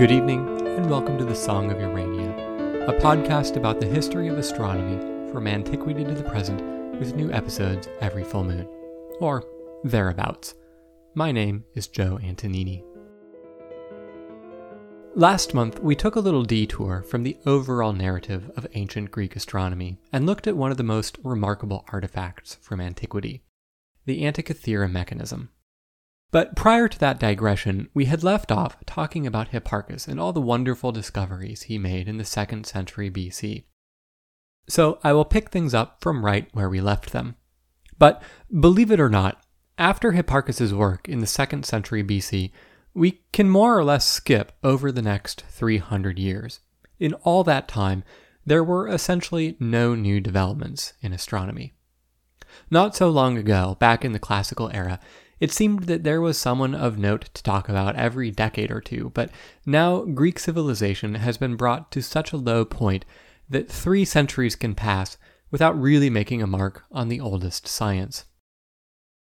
Good evening, and welcome to the Song of Urania, a podcast about the history of astronomy from antiquity to the present, with new episodes every full moon, or thereabouts. My name is Joe Antonini. Last month, we took a little detour from the overall narrative of ancient Greek astronomy and looked at one of the most remarkable artifacts from antiquity the Antikythera mechanism. But prior to that digression, we had left off talking about Hipparchus and all the wonderful discoveries he made in the 2nd century BC. So I will pick things up from right where we left them. But believe it or not, after Hipparchus's work in the 2nd century BC, we can more or less skip over the next 300 years. In all that time, there were essentially no new developments in astronomy. Not so long ago, back in the classical era, it seemed that there was someone of note to talk about every decade or two, but now Greek civilization has been brought to such a low point that three centuries can pass without really making a mark on the oldest science.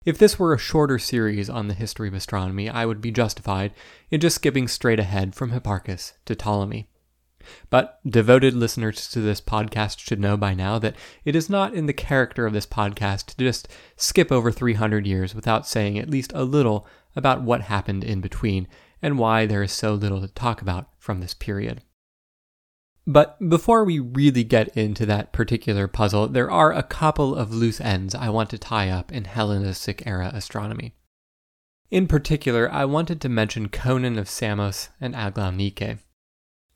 If this were a shorter series on the history of astronomy, I would be justified in just skipping straight ahead from Hipparchus to Ptolemy. But devoted listeners to this podcast should know by now that it is not in the character of this podcast to just skip over 300 years without saying at least a little about what happened in between and why there is so little to talk about from this period. But before we really get into that particular puzzle, there are a couple of loose ends I want to tie up in Hellenistic era astronomy. In particular, I wanted to mention Conon of Samos and Aglaonike.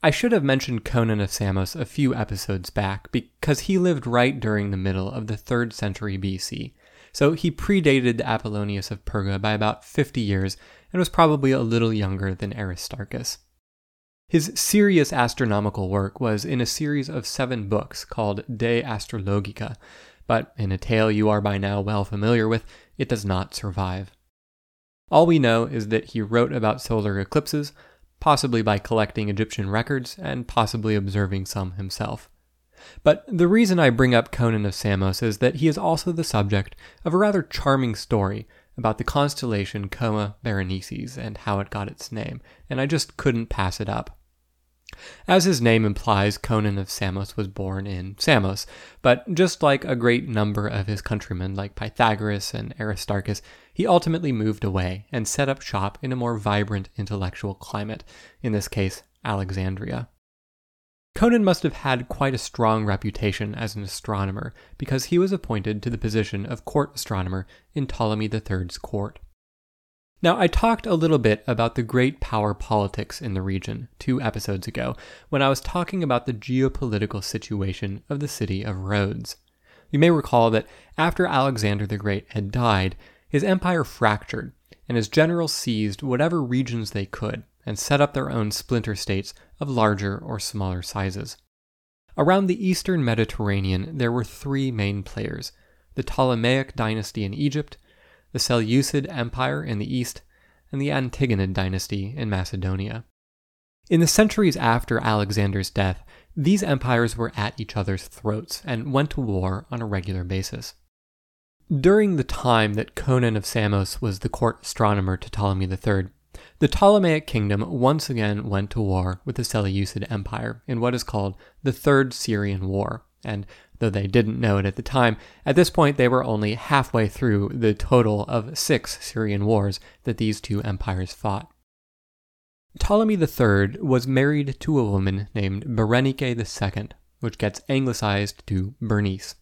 I should have mentioned Conon of Samos a few episodes back because he lived right during the middle of the 3rd century BC, so he predated Apollonius of Perga by about 50 years and was probably a little younger than Aristarchus. His serious astronomical work was in a series of seven books called De Astrologica, but in a tale you are by now well familiar with, it does not survive. All we know is that he wrote about solar eclipses, possibly by collecting Egyptian records and possibly observing some himself. But the reason I bring up Conon of Samos is that he is also the subject of a rather charming story about the constellation Coma Berenices and how it got its name, and I just couldn't pass it up. As his name implies, Conon of Samos was born in Samos, but just like a great number of his countrymen like Pythagoras and Aristarchus, he ultimately moved away and set up shop in a more vibrant intellectual climate, in this case, Alexandria. Conon must have had quite a strong reputation as an astronomer because he was appointed to the position of court astronomer in Ptolemy III's court. Now, I talked a little bit about the great power politics in the region two episodes ago when I was talking about the geopolitical situation of the city of Rhodes. You may recall that after Alexander the Great had died, his empire fractured, and his generals seized whatever regions they could and set up their own splinter states of larger or smaller sizes. Around the eastern Mediterranean, there were three main players the Ptolemaic dynasty in Egypt, the Seleucid Empire in the east, and the Antigonid dynasty in Macedonia. In the centuries after Alexander's death, these empires were at each other's throats and went to war on a regular basis. During the time that Conon of Samos was the court astronomer to Ptolemy III, the Ptolemaic kingdom once again went to war with the Seleucid Empire in what is called the Third Syrian War, and though they didn't know it at the time, at this point they were only halfway through the total of six Syrian wars that these two empires fought. Ptolemy III was married to a woman named Berenike II, which gets anglicized to Bernice.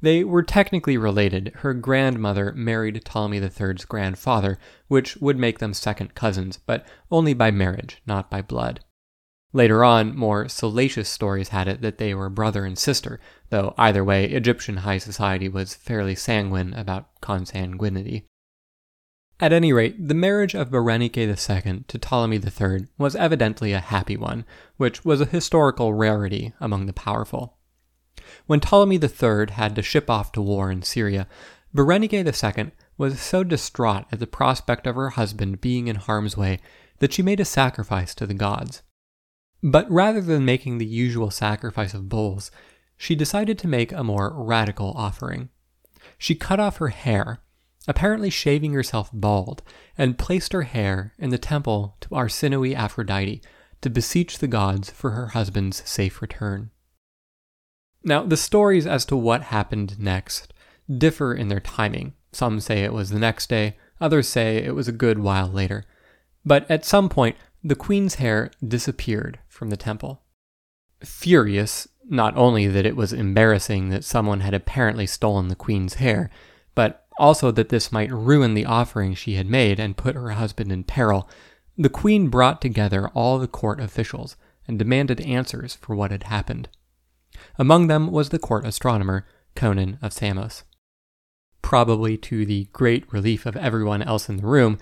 They were technically related. Her grandmother married Ptolemy III's grandfather, which would make them second cousins, but only by marriage, not by blood. Later on, more salacious stories had it that they were brother and sister, though either way, Egyptian high society was fairly sanguine about consanguinity. At any rate, the marriage of Berenike II to Ptolemy III was evidently a happy one, which was a historical rarity among the powerful. When Ptolemy III had to ship off to war in Syria, Berenike II was so distraught at the prospect of her husband being in harm's way that she made a sacrifice to the gods. But rather than making the usual sacrifice of bulls, she decided to make a more radical offering. She cut off her hair, apparently shaving herself bald, and placed her hair in the temple to Arsinoe Aphrodite to beseech the gods for her husband's safe return. Now, the stories as to what happened next differ in their timing. Some say it was the next day, others say it was a good while later. But at some point, the queen's hair disappeared from the temple. Furious, not only that it was embarrassing that someone had apparently stolen the queen's hair, but also that this might ruin the offering she had made and put her husband in peril, the queen brought together all the court officials and demanded answers for what had happened. Among them was the court astronomer, Conon of Samos. Probably to the great relief of everyone else in the room,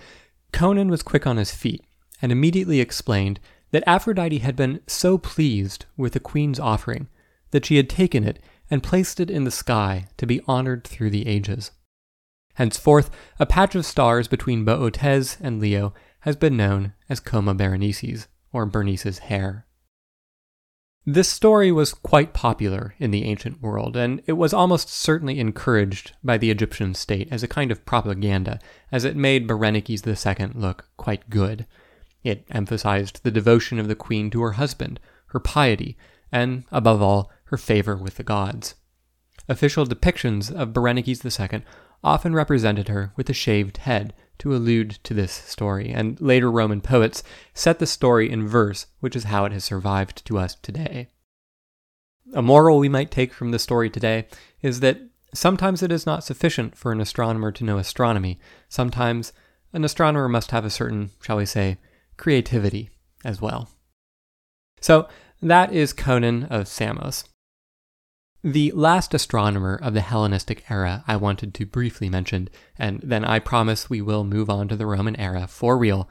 Conon was quick on his feet and immediately explained that Aphrodite had been so pleased with the queen's offering that she had taken it and placed it in the sky to be honored through the ages. Henceforth, a patch of stars between Boötes and Leo has been known as Coma Berenices, or Bernice's hair. This story was quite popular in the ancient world, and it was almost certainly encouraged by the Egyptian state as a kind of propaganda, as it made Berenikes II look quite good. It emphasized the devotion of the queen to her husband, her piety, and, above all, her favor with the gods. Official depictions of Berenikes II often represented her with a shaved head to allude to this story, and later Roman poets set the story in verse, which is how it has survived to us today. A moral we might take from the story today is that sometimes it is not sufficient for an astronomer to know astronomy. Sometimes an astronomer must have a certain, shall we say, creativity as well. So that is Conon of Samos. The last astronomer of the Hellenistic era I wanted to briefly mention, and then I promise we will move on to the Roman era for real,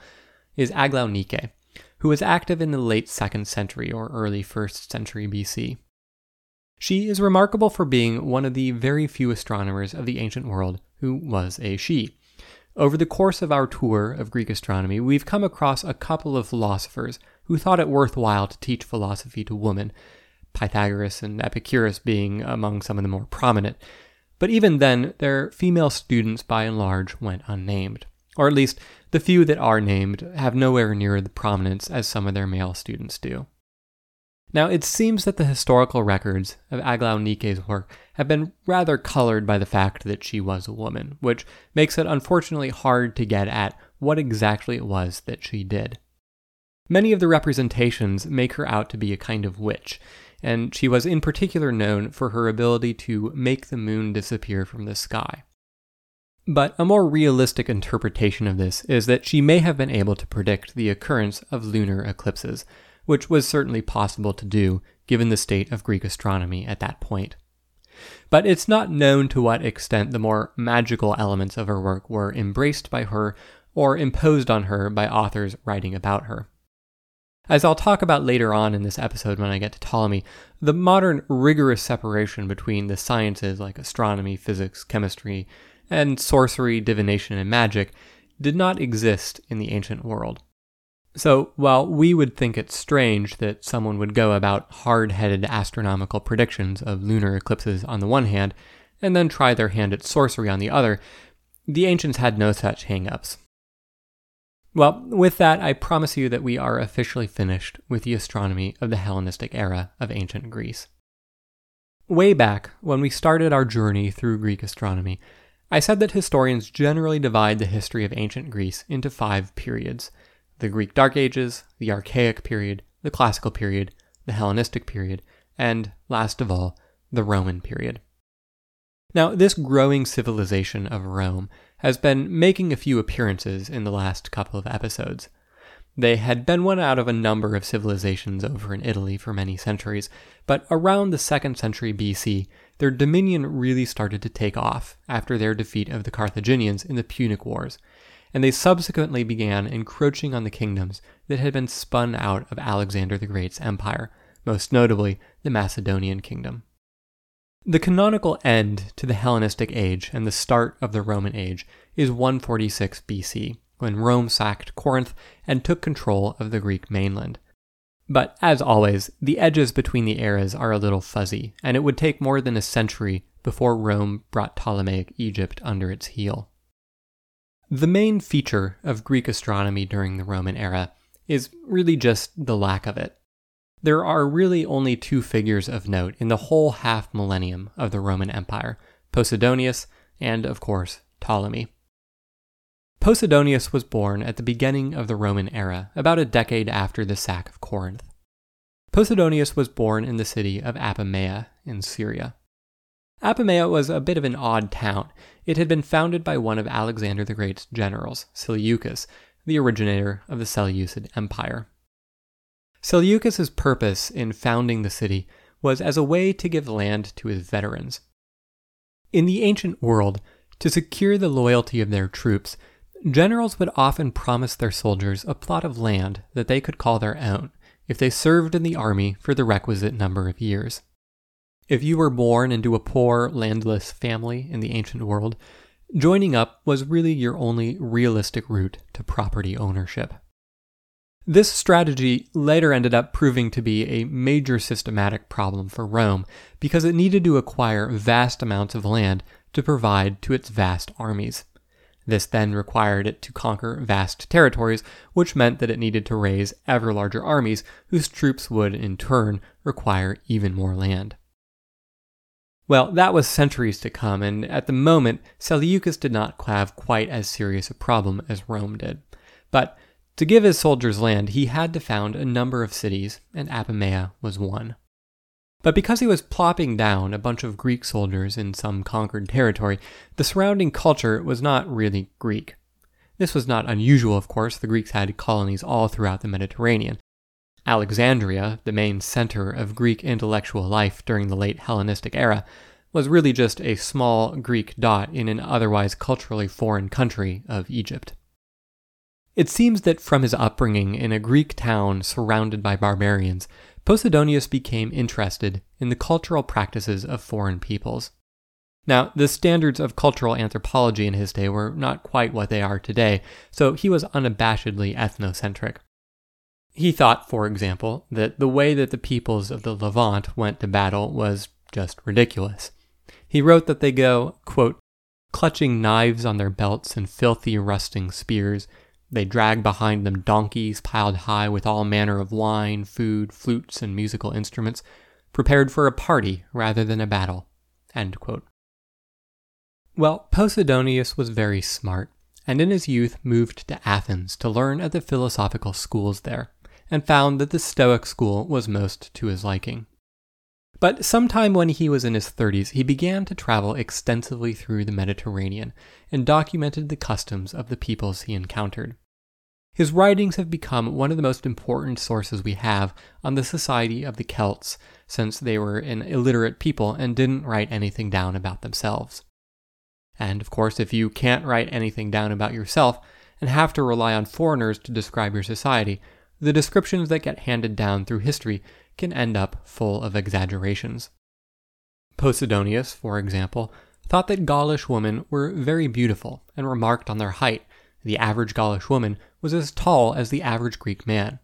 is Aglaonike, who was active in the late 2nd century or early 1st century BC. She is remarkable for being one of the very few astronomers of the ancient world who was a she. Over the course of our tour of Greek astronomy, we've come across a couple of philosophers who thought it worthwhile to teach philosophy to women, Pythagoras and Epicurus being among some of the more prominent. But even then, their female students by and large went unnamed. Or at least, the few that are named have nowhere near the prominence as some of their male students do. Now, it seems that the historical records of Aglaonike's work have been rather colored by the fact that she was a woman, which makes it unfortunately hard to get at what exactly it was that she did. Many of the representations make her out to be a kind of witch, and she was in particular known for her ability to make the moon disappear from the sky. But a more realistic interpretation of this is that she may have been able to predict the occurrence of lunar eclipses, which was certainly possible to do given the state of Greek astronomy at that point. But it's not known to what extent the more magical elements of her work were embraced by her or imposed on her by authors writing about her. As I'll talk about later on in this episode when I get to Ptolemy, the modern rigorous separation between the sciences like astronomy, physics, chemistry, and sorcery, divination, and magic did not exist in the ancient world. So, while we would think it strange that someone would go about hard headed astronomical predictions of lunar eclipses on the one hand, and then try their hand at sorcery on the other, the ancients had no such hang ups. Well, with that, I promise you that we are officially finished with the astronomy of the Hellenistic era of ancient Greece. Way back, when we started our journey through Greek astronomy, I said that historians generally divide the history of ancient Greece into five periods the Greek Dark Ages, the Archaic period, the Classical period, the Hellenistic period, and, last of all, the Roman period. Now, this growing civilization of Rome has been making a few appearances in the last couple of episodes. They had been one out of a number of civilizations over in Italy for many centuries, but around the 2nd century BC, their dominion really started to take off after their defeat of the Carthaginians in the Punic Wars, and they subsequently began encroaching on the kingdoms that had been spun out of Alexander the Great's empire, most notably the Macedonian kingdom. The canonical end to the Hellenistic age and the start of the Roman age is 146 BC, when Rome sacked Corinth and took control of the Greek mainland. But as always, the edges between the eras are a little fuzzy, and it would take more than a century before Rome brought Ptolemaic Egypt under its heel. The main feature of Greek astronomy during the Roman era is really just the lack of it. There are really only two figures of note in the whole half millennium of the Roman Empire Posidonius and, of course, Ptolemy. Posidonius was born at the beginning of the Roman era, about a decade after the sack of Corinth. Posidonius was born in the city of Apamea in Syria. Apamea was a bit of an odd town. It had been founded by one of Alexander the Great's generals, Seleucus, the originator of the Seleucid Empire. Seleucus's purpose in founding the city was as a way to give land to his veterans. In the ancient world, to secure the loyalty of their troops, generals would often promise their soldiers a plot of land that they could call their own if they served in the army for the requisite number of years. If you were born into a poor, landless family in the ancient world, joining up was really your only realistic route to property ownership. This strategy later ended up proving to be a major systematic problem for Rome because it needed to acquire vast amounts of land to provide to its vast armies. This then required it to conquer vast territories, which meant that it needed to raise ever larger armies whose troops would, in turn, require even more land. Well, that was centuries to come, and at the moment, Seleucus did not have quite as serious a problem as Rome did. But to give his soldiers land, he had to found a number of cities, and Apamea was one. But because he was plopping down a bunch of Greek soldiers in some conquered territory, the surrounding culture was not really Greek. This was not unusual, of course, the Greeks had colonies all throughout the Mediterranean. Alexandria, the main center of Greek intellectual life during the late Hellenistic era, was really just a small Greek dot in an otherwise culturally foreign country of Egypt. It seems that from his upbringing in a Greek town surrounded by barbarians, Posidonius became interested in the cultural practices of foreign peoples. Now, the standards of cultural anthropology in his day were not quite what they are today, so he was unabashedly ethnocentric. He thought, for example, that the way that the peoples of the Levant went to battle was just ridiculous. He wrote that they go, quote, clutching knives on their belts and filthy rusting spears, they drag behind them donkeys piled high with all manner of wine, food, flutes, and musical instruments, prepared for a party rather than a battle. Well, Posidonius was very smart, and in his youth moved to Athens to learn at the philosophical schools there, and found that the Stoic school was most to his liking. But sometime when he was in his 30s, he began to travel extensively through the Mediterranean and documented the customs of the peoples he encountered. His writings have become one of the most important sources we have on the society of the Celts, since they were an illiterate people and didn't write anything down about themselves. And of course, if you can't write anything down about yourself and have to rely on foreigners to describe your society, the descriptions that get handed down through history can end up full of exaggerations. Posidonius, for example, thought that Gaulish women were very beautiful and remarked on their height. The average Gaulish woman was as tall as the average Greek man.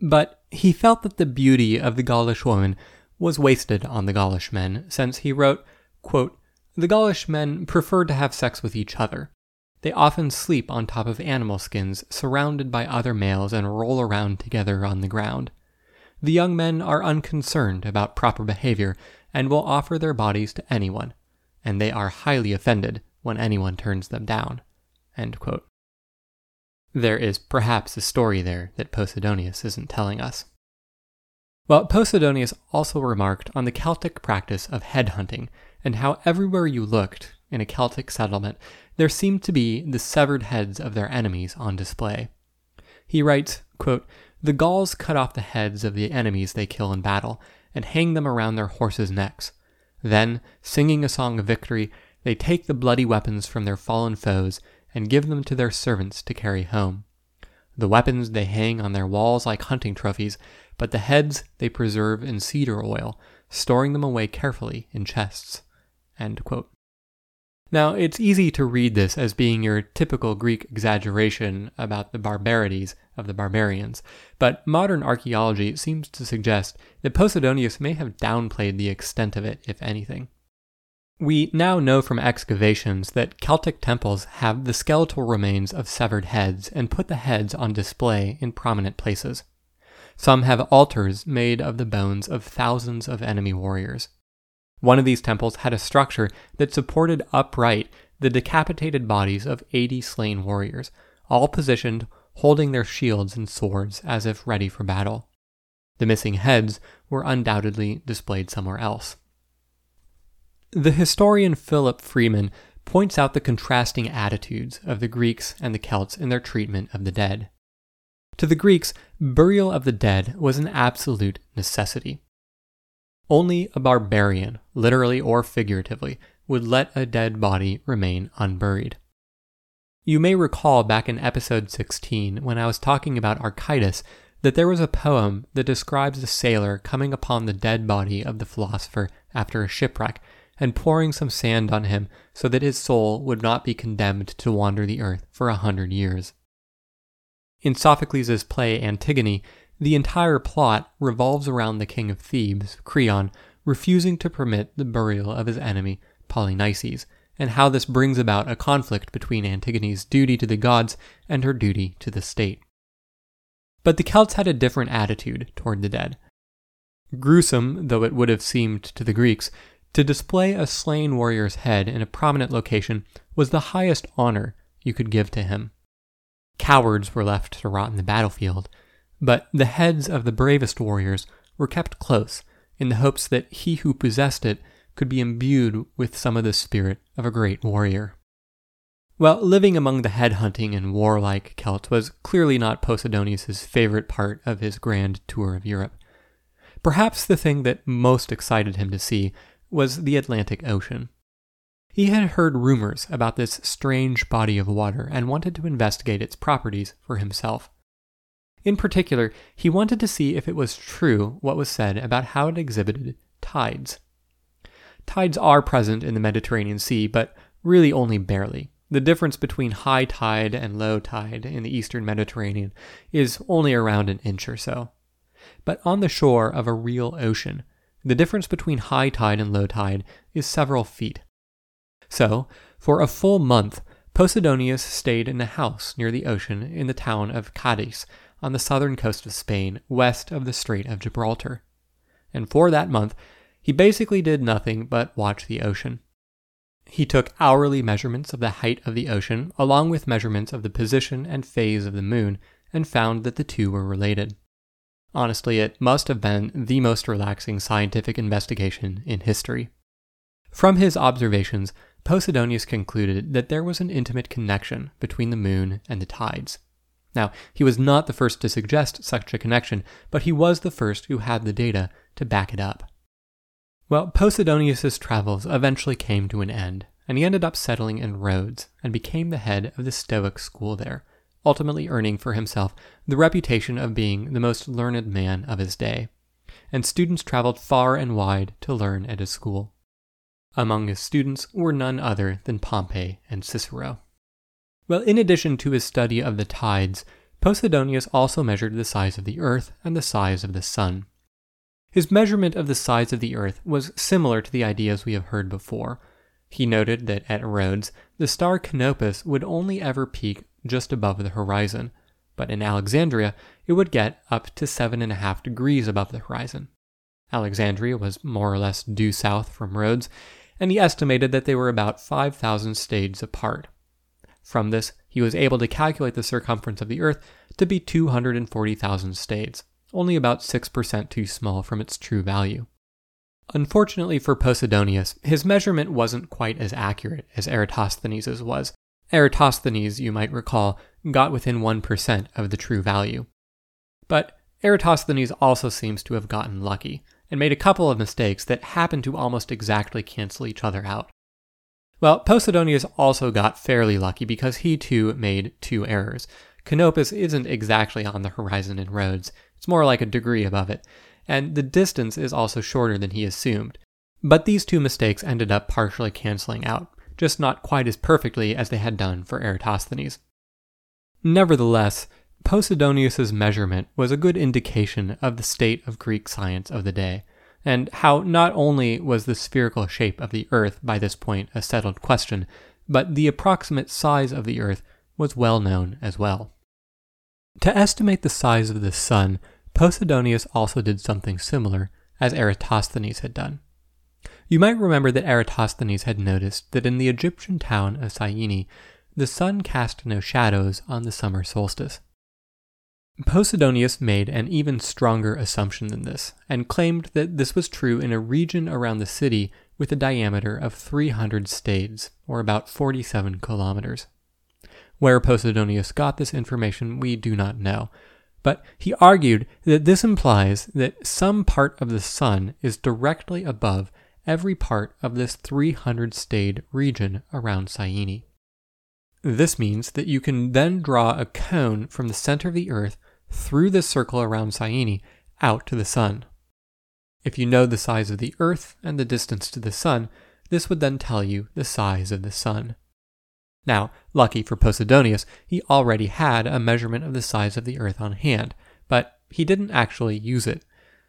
But he felt that the beauty of the Gaulish woman was wasted on the Gaulish men, since he wrote, quote, The Gaulish men prefer to have sex with each other. They often sleep on top of animal skins, surrounded by other males, and roll around together on the ground. The young men are unconcerned about proper behavior and will offer their bodies to anyone, and they are highly offended when anyone turns them down. There is perhaps a story there that Posidonius isn't telling us. Well, Posidonius also remarked on the Celtic practice of headhunting and how everywhere you looked in a Celtic settlement there seemed to be the severed heads of their enemies on display. He writes, quote, The Gauls cut off the heads of the enemies they kill in battle and hang them around their horses' necks. Then, singing a song of victory, they take the bloody weapons from their fallen foes and give them to their servants to carry home. The weapons they hang on their walls like hunting trophies, but the heads they preserve in cedar oil, storing them away carefully in chests. Now, it's easy to read this as being your typical Greek exaggeration about the barbarities of the barbarians, but modern archaeology seems to suggest that Posidonius may have downplayed the extent of it, if anything. We now know from excavations that Celtic temples have the skeletal remains of severed heads and put the heads on display in prominent places. Some have altars made of the bones of thousands of enemy warriors. One of these temples had a structure that supported upright the decapitated bodies of 80 slain warriors, all positioned holding their shields and swords as if ready for battle. The missing heads were undoubtedly displayed somewhere else. The historian Philip Freeman points out the contrasting attitudes of the Greeks and the Celts in their treatment of the dead. To the Greeks, burial of the dead was an absolute necessity. Only a barbarian, literally or figuratively, would let a dead body remain unburied. You may recall back in episode 16 when I was talking about Archytas that there was a poem that describes a sailor coming upon the dead body of the philosopher after a shipwreck and pouring some sand on him so that his soul would not be condemned to wander the earth for a hundred years. In Sophocles' play Antigone, the entire plot revolves around the king of Thebes, Creon, refusing to permit the burial of his enemy, Polynices, and how this brings about a conflict between Antigone's duty to the gods and her duty to the state. But the Celts had a different attitude toward the dead. Gruesome though it would have seemed to the Greeks, to display a slain warrior's head in a prominent location was the highest honor you could give to him. Cowards were left to rot in the battlefield, but the heads of the bravest warriors were kept close in the hopes that he who possessed it could be imbued with some of the spirit of a great warrior. Well, living among the head-hunting and warlike Celts was clearly not Posidonius' favorite part of his grand tour of Europe. Perhaps the thing that most excited him to see was the Atlantic Ocean. He had heard rumors about this strange body of water and wanted to investigate its properties for himself. In particular, he wanted to see if it was true what was said about how it exhibited tides. Tides are present in the Mediterranean Sea, but really only barely. The difference between high tide and low tide in the eastern Mediterranean is only around an inch or so. But on the shore of a real ocean, the difference between high tide and low tide is several feet. So, for a full month, Posidonius stayed in a house near the ocean in the town of Cadiz on the southern coast of Spain, west of the Strait of Gibraltar. And for that month, he basically did nothing but watch the ocean. He took hourly measurements of the height of the ocean, along with measurements of the position and phase of the moon, and found that the two were related. Honestly, it must have been the most relaxing scientific investigation in history. From his observations, Posidonius concluded that there was an intimate connection between the moon and the tides. Now, he was not the first to suggest such a connection, but he was the first who had the data to back it up. Well, Posidonius's travels eventually came to an end, and he ended up settling in Rhodes and became the head of the Stoic school there, ultimately earning for himself the reputation of being the most learned man of his day, and students traveled far and wide to learn at his school. Among his students were none other than Pompey and Cicero. Well, in addition to his study of the tides, Posidonius also measured the size of the earth and the size of the sun. His measurement of the size of the earth was similar to the ideas we have heard before. He noted that at Rhodes, the star Canopus would only ever peak just above the horizon, but in Alexandria it would get up to 7.5 degrees above the horizon. Alexandria was more or less due south from Rhodes, and he estimated that they were about 5,000 stades apart. From this, he was able to calculate the circumference of the Earth to be 240,000 stades, only about 6% too small from its true value. Unfortunately for Posidonius, his measurement wasn't quite as accurate as Eratosthenes' was, Eratosthenes, you might recall, got within 1% of the true value. But Eratosthenes also seems to have gotten lucky, and made a couple of mistakes that happened to almost exactly cancel each other out. Well, Posidonius also got fairly lucky because he too made two errors. Canopus isn't exactly on the horizon in Rhodes, it's more like a degree above it, and the distance is also shorter than he assumed. But these two mistakes ended up partially canceling out just not quite as perfectly as they had done for Eratosthenes. Nevertheless, Posidonius's measurement was a good indication of the state of Greek science of the day, and how not only was the spherical shape of the Earth by this point a settled question, but the approximate size of the Earth was well known as well. To estimate the size of the Sun, Posidonius also did something similar, as Eratosthenes had done. You might remember that Eratosthenes had noticed that in the Egyptian town of Syene, the sun cast no shadows on the summer solstice. Posidonius made an even stronger assumption than this, and claimed that this was true in a region around the city with a diameter of 300 stades, or about 47 kilometers. Where Posidonius got this information, we do not know, but he argued that this implies that some part of the sun is directly above every part of this 300 stade region around Syene. This means that you can then draw a cone from the center of the Earth through this circle around Syene out to the Sun. If you know the size of the Earth and the distance to the Sun, this would then tell you the size of the Sun. Now, lucky for Posidonius, he already had a measurement of the size of the Earth on hand, but he didn't actually use it.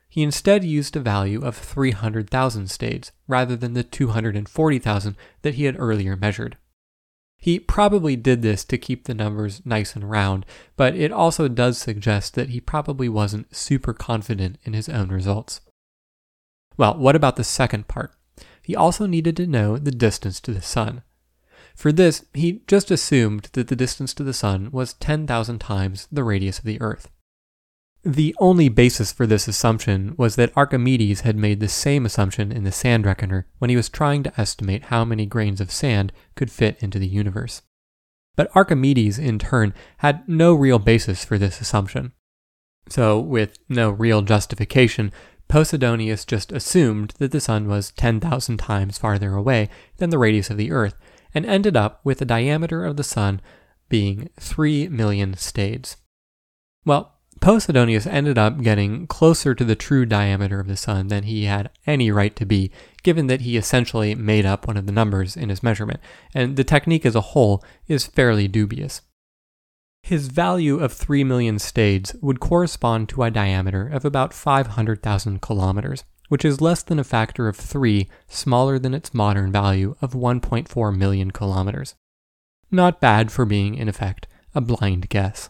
He instead used a value of 300,000 stades, rather than the 240,000 that he had earlier measured. He probably did this to keep the numbers nice and round, but it also does suggest that he probably wasn't super confident in his own results. Well, what about the second part? He also needed to know the distance to the Sun. For this, he just assumed that the distance to the Sun was 10,000 times the radius of the Earth. The only basis for this assumption was that Archimedes had made the same assumption in the Sand Reckoner when he was trying to estimate how many grains of sand could fit into the universe. But Archimedes, in turn, had no real basis for this assumption. So, with no real justification, Posidonius just assumed that the Sun was 10,000 times farther away than the radius of the Earth, and ended up with the diameter of the Sun being 3 million stades. Well, Posidonius ended up getting closer to the true diameter of the sun than he had any right to be, given that he essentially made up one of the numbers in his measurement, and the technique as a whole is fairly dubious. His value of 3 million stades would correspond to a diameter of about 500,000 kilometers, which is less than a factor of 3 smaller than its modern value of 1.4 million kilometers. Not bad for being, in effect, a blind guess.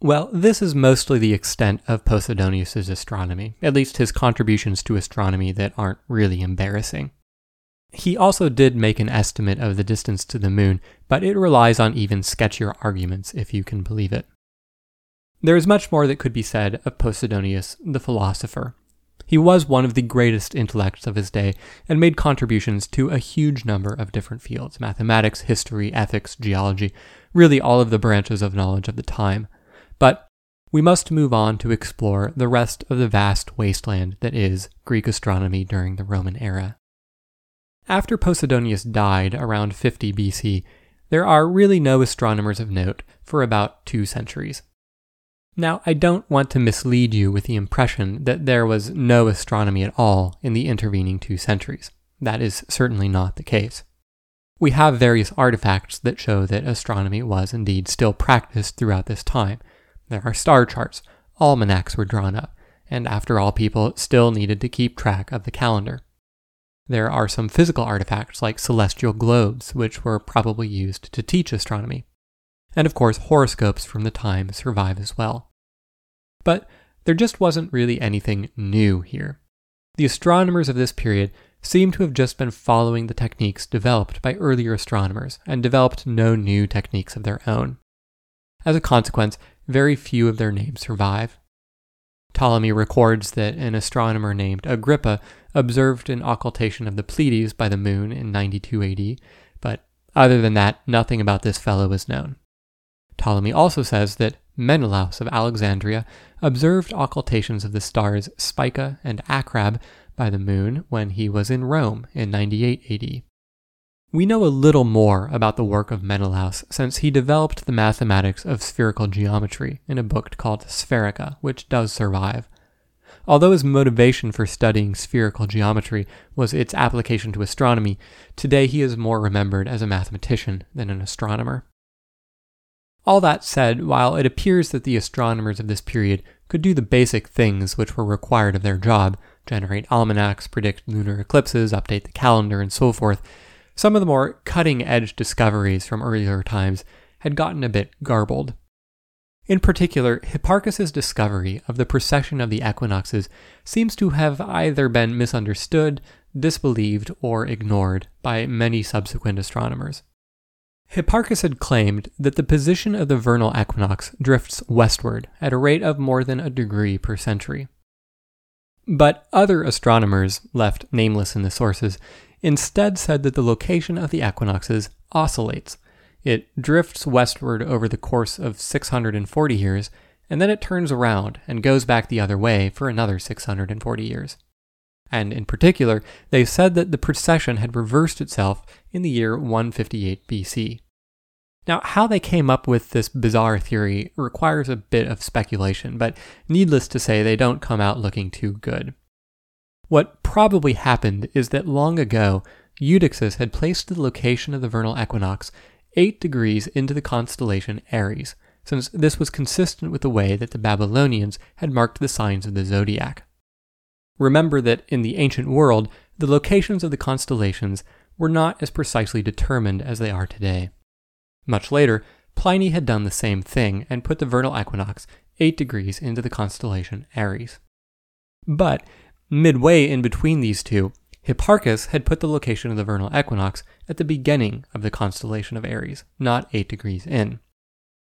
Well, this is mostly the extent of Posidonius's astronomy, at least his contributions to astronomy that aren't really embarrassing. He also did make an estimate of the distance to the moon, but it relies on even sketchier arguments, if you can believe it. There is much more that could be said of Posidonius, the philosopher. He was one of the greatest intellects of his day and made contributions to a huge number of different fields mathematics, history, ethics, geology, really all of the branches of knowledge of the time. We must move on to explore the rest of the vast wasteland that is Greek astronomy during the Roman era. After Posidonius died around 50 BC, there are really no astronomers of note for about two centuries. Now, I don't want to mislead you with the impression that there was no astronomy at all in the intervening two centuries. That is certainly not the case. We have various artifacts that show that astronomy was indeed still practiced throughout this time, there are star charts, almanacs were drawn up, and after all, people still needed to keep track of the calendar. There are some physical artifacts like celestial globes, which were probably used to teach astronomy. And of course, horoscopes from the time survive as well. But there just wasn't really anything new here. The astronomers of this period seem to have just been following the techniques developed by earlier astronomers and developed no new techniques of their own. As a consequence, very few of their names survive. Ptolemy records that an astronomer named Agrippa observed an occultation of the Pleiades by the moon in 92 AD, but other than that, nothing about this fellow is known. Ptolemy also says that Menelaus of Alexandria observed occultations of the stars Spica and Acrab by the moon when he was in Rome in 98 AD. We know a little more about the work of Menelaus since he developed the mathematics of spherical geometry in a book called Spherica, which does survive. Although his motivation for studying spherical geometry was its application to astronomy, today he is more remembered as a mathematician than an astronomer. All that said, while it appears that the astronomers of this period could do the basic things which were required of their job, generate almanacs, predict lunar eclipses, update the calendar, and so forth, some of the more cutting edge discoveries from earlier times had gotten a bit garbled. In particular, Hipparchus's discovery of the precession of the equinoxes seems to have either been misunderstood, disbelieved, or ignored by many subsequent astronomers. Hipparchus had claimed that the position of the vernal equinox drifts westward at a rate of more than a degree per century. But other astronomers, left nameless in the sources, instead said that the location of the equinoxes oscillates. It drifts westward over the course of 640 years, and then it turns around and goes back the other way for another 640 years. And in particular, they said that the precession had reversed itself in the year 158 BC. Now, how they came up with this bizarre theory requires a bit of speculation, but needless to say, they don't come out looking too good. What probably happened is that long ago, Eudoxus had placed the location of the vernal equinox 8 degrees into the constellation Aries, since this was consistent with the way that the Babylonians had marked the signs of the zodiac. Remember that in the ancient world, the locations of the constellations were not as precisely determined as they are today. Much later, Pliny had done the same thing and put the vernal equinox 8 degrees into the constellation Aries. But, midway in between these two, Hipparchus had put the location of the vernal equinox at the beginning of the constellation of Aries, not 8 degrees in.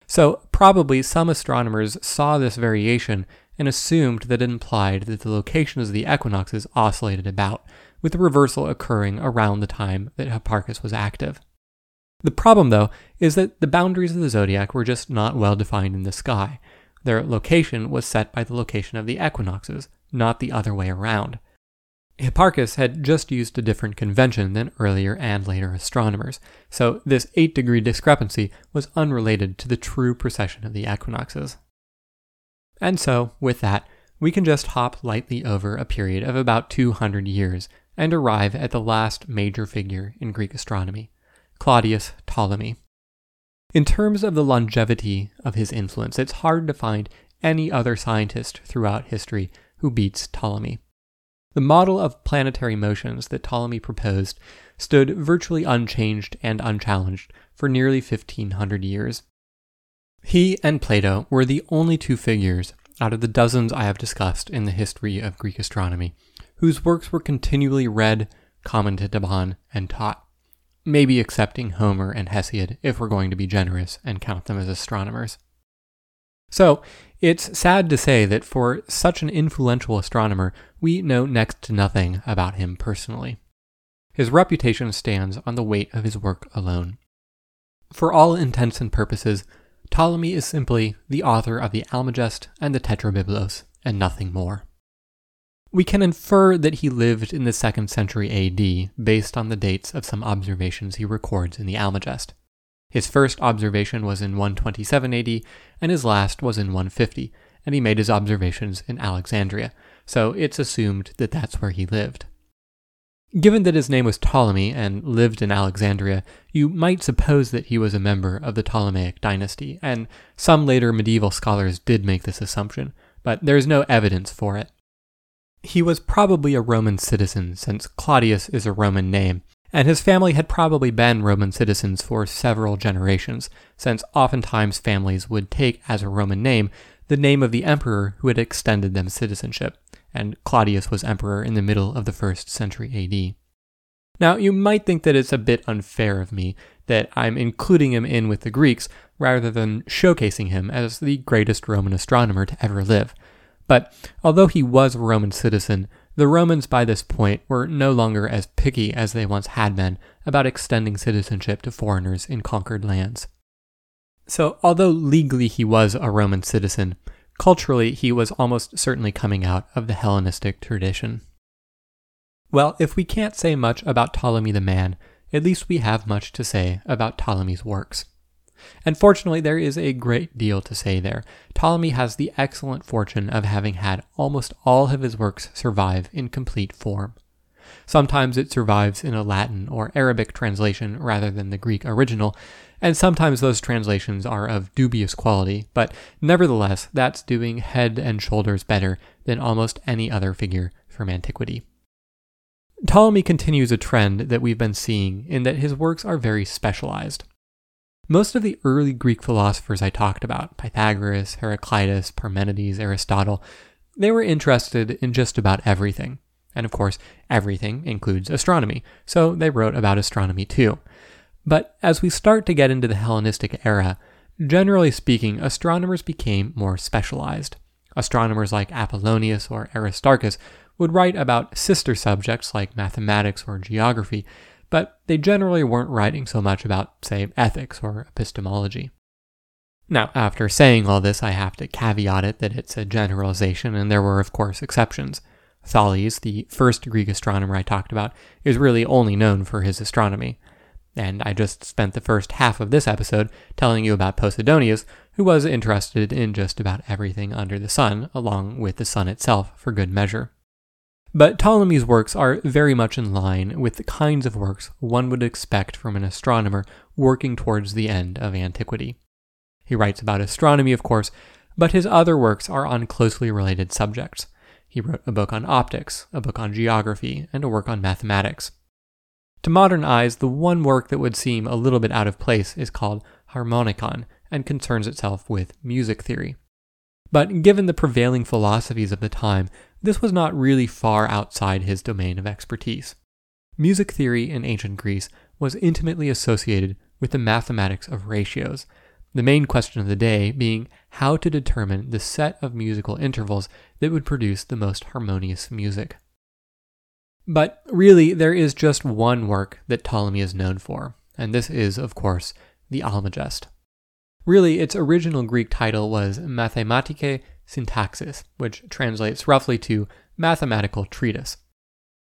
So, probably some astronomers saw this variation and assumed that it implied that the locations of the equinoxes oscillated about, with the reversal occurring around the time that Hipparchus was active. The problem, though, is that the boundaries of the zodiac were just not well defined in the sky. Their location was set by the location of the equinoxes, not the other way around. Hipparchus had just used a different convention than earlier and later astronomers, so this 8 degree discrepancy was unrelated to the true precession of the equinoxes. And so, with that, we can just hop lightly over a period of about 200 years and arrive at the last major figure in Greek astronomy, Claudius Ptolemy. In terms of the longevity of his influence, it's hard to find any other scientist throughout history who beats Ptolemy. The model of planetary motions that Ptolemy proposed stood virtually unchanged and unchallenged for nearly 1500 years. He and Plato were the only two figures out of the dozens I have discussed in the history of Greek astronomy whose works were continually read, commented upon, and taught maybe excepting Homer and Hesiod if we're going to be generous and count them as astronomers. So, it's sad to say that for such an influential astronomer, we know next to nothing about him personally. His reputation stands on the weight of his work alone. For all intents and purposes, Ptolemy is simply the author of the Almagest and the Tetrabiblos, and nothing more. We can infer that he lived in the 2nd century AD based on the dates of some observations he records in the Almagest. His first observation was in 127 AD, and his last was in 150, and he made his observations in Alexandria, so it's assumed that that's where he lived. Given that his name was Ptolemy and lived in Alexandria, you might suppose that he was a member of the Ptolemaic dynasty, and some later medieval scholars did make this assumption, but there is no evidence for it. He was probably a Roman citizen, since Claudius is a Roman name, and his family had probably been Roman citizens for several generations, since oftentimes families would take as a Roman name the name of the emperor who had extended them citizenship, and Claudius was emperor in the middle of the first century AD. Now, you might think that it's a bit unfair of me that I'm including him in with the Greeks rather than showcasing him as the greatest Roman astronomer to ever live. But although he was a Roman citizen, the Romans by this point were no longer as picky as they once had been about extending citizenship to foreigners in conquered lands. So, although legally he was a Roman citizen, culturally he was almost certainly coming out of the Hellenistic tradition. Well, if we can't say much about Ptolemy the man, at least we have much to say about Ptolemy's works. And fortunately, there is a great deal to say there. Ptolemy has the excellent fortune of having had almost all of his works survive in complete form. Sometimes it survives in a Latin or Arabic translation rather than the Greek original, and sometimes those translations are of dubious quality, but nevertheless, that's doing head and shoulders better than almost any other figure from antiquity. Ptolemy continues a trend that we've been seeing in that his works are very specialized. Most of the early Greek philosophers I talked about, Pythagoras, Heraclitus, Parmenides, Aristotle, they were interested in just about everything. And of course, everything includes astronomy, so they wrote about astronomy too. But as we start to get into the Hellenistic era, generally speaking, astronomers became more specialized. Astronomers like Apollonius or Aristarchus would write about sister subjects like mathematics or geography, but they generally weren't writing so much about, say, ethics or epistemology. Now, after saying all this, I have to caveat it that it's a generalization, and there were, of course, exceptions. Thales, the first Greek astronomer I talked about, is really only known for his astronomy. And I just spent the first half of this episode telling you about Posidonius, who was interested in just about everything under the sun, along with the sun itself, for good measure. But Ptolemy's works are very much in line with the kinds of works one would expect from an astronomer working towards the end of antiquity. He writes about astronomy, of course, but his other works are on closely related subjects. He wrote a book on optics, a book on geography, and a work on mathematics. To modern eyes, the one work that would seem a little bit out of place is called Harmonicon and concerns itself with music theory. But given the prevailing philosophies of the time, this was not really far outside his domain of expertise. Music theory in ancient Greece was intimately associated with the mathematics of ratios, the main question of the day being how to determine the set of musical intervals that would produce the most harmonious music. But really, there is just one work that Ptolemy is known for, and this is, of course, the Almagest. Really, its original Greek title was Mathematike Syntaxis, which translates roughly to Mathematical Treatise.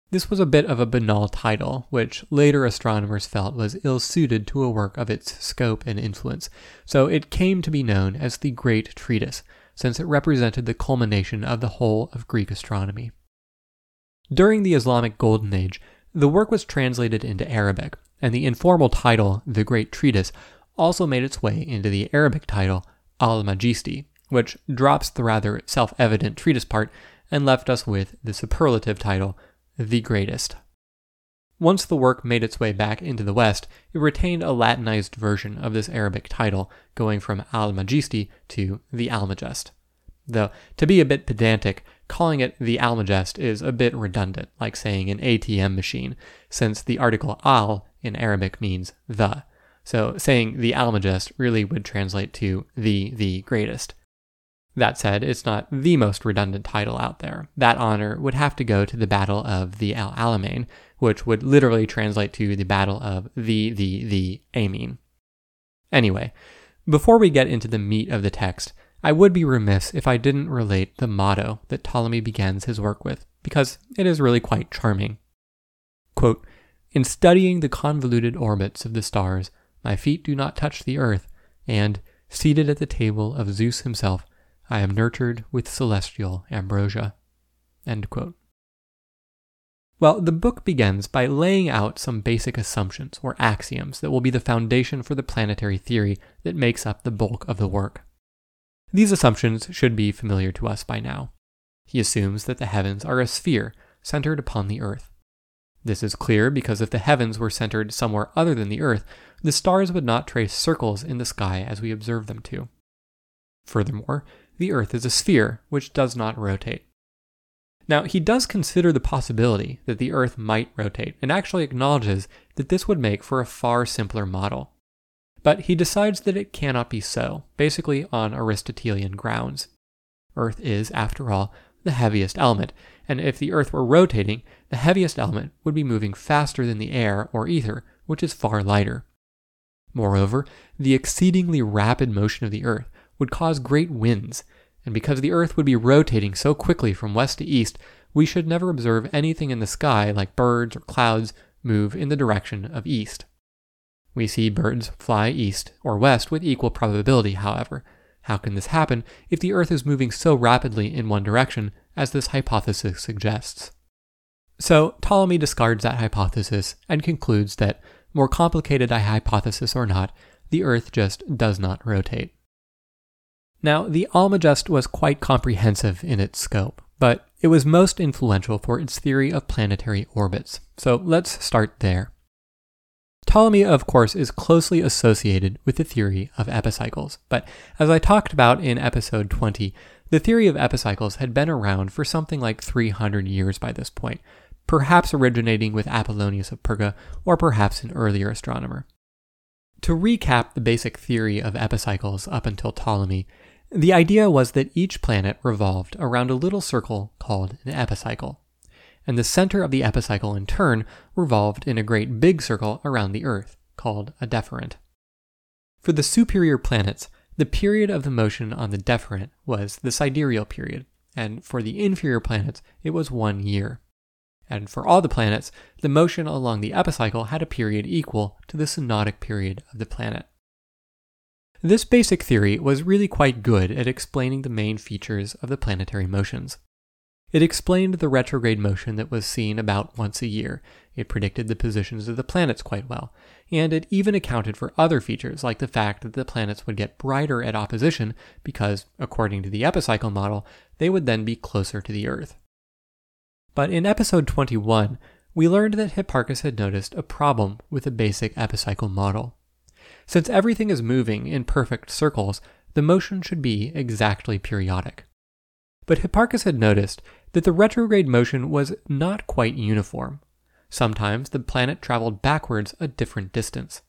This was a bit of a banal title, which later astronomers felt was ill suited to a work of its scope and influence, so it came to be known as the Great Treatise, since it represented the culmination of the whole of Greek astronomy. During the Islamic Golden Age, the work was translated into Arabic, and the informal title, the Great Treatise, also made its way into the Arabic title, Al Magisti, which drops the rather self evident treatise part and left us with the superlative title, the greatest. Once the work made its way back into the West, it retained a Latinized version of this Arabic title, going from Al Majisti to the Almagest. Though, to be a bit pedantic, calling it the Almagest is a bit redundant, like saying an ATM machine, since the article al in Arabic means the. So saying the Almagest really would translate to the the greatest. That said, it's not the most redundant title out there. That honor would have to go to the Battle of the Al Alamein, which would literally translate to the Battle of the, the, the Amin. Anyway, before we get into the meat of the text, I would be remiss if I didn't relate the motto that Ptolemy begins his work with, because it is really quite charming. Quote, In studying the convoluted orbits of the stars, my feet do not touch the earth, and, seated at the table of Zeus himself, I am nurtured with celestial ambrosia. Well, the book begins by laying out some basic assumptions or axioms that will be the foundation for the planetary theory that makes up the bulk of the work. These assumptions should be familiar to us by now. He assumes that the heavens are a sphere centered upon the earth. This is clear because if the heavens were centered somewhere other than the earth, the stars would not trace circles in the sky as we observe them to. Furthermore, the Earth is a sphere which does not rotate. Now, he does consider the possibility that the Earth might rotate and actually acknowledges that this would make for a far simpler model. But he decides that it cannot be so, basically on Aristotelian grounds. Earth is, after all, the heaviest element, and if the Earth were rotating, the heaviest element would be moving faster than the air or ether, which is far lighter. Moreover, the exceedingly rapid motion of the Earth would cause great winds, and because the Earth would be rotating so quickly from west to east, we should never observe anything in the sky like birds or clouds move in the direction of east. We see birds fly east or west with equal probability, however. How can this happen if the Earth is moving so rapidly in one direction as this hypothesis suggests? So, Ptolemy discards that hypothesis and concludes that, more complicated a hypothesis or not, the Earth just does not rotate. Now, the Almagest was quite comprehensive in its scope, but it was most influential for its theory of planetary orbits. So let's start there. Ptolemy, of course, is closely associated with the theory of epicycles, but as I talked about in episode 20, the theory of epicycles had been around for something like 300 years by this point, perhaps originating with Apollonius of Perga or perhaps an earlier astronomer. To recap the basic theory of epicycles up until Ptolemy, the idea was that each planet revolved around a little circle called an epicycle and the center of the epicycle in turn revolved in a great big circle around the Earth, called a deferent. For the superior planets, the period of the motion on the deferent was the sidereal period, and for the inferior planets, it was one year. And for all the planets, the motion along the epicycle had a period equal to the synodic period of the planet. This basic theory was really quite good at explaining the main features of the planetary motions. It explained the retrograde motion that was seen about once a year. It predicted the positions of the planets quite well, and it even accounted for other features like the fact that the planets would get brighter at opposition because, according to the epicycle model, they would then be closer to the Earth. But in episode 21, we learned that Hipparchus had noticed a problem with the basic epicycle model. Since everything is moving in perfect circles, the motion should be exactly periodic. But Hipparchus had noticed that the retrograde motion was not quite uniform. Sometimes the planet traveled backwards a different distance.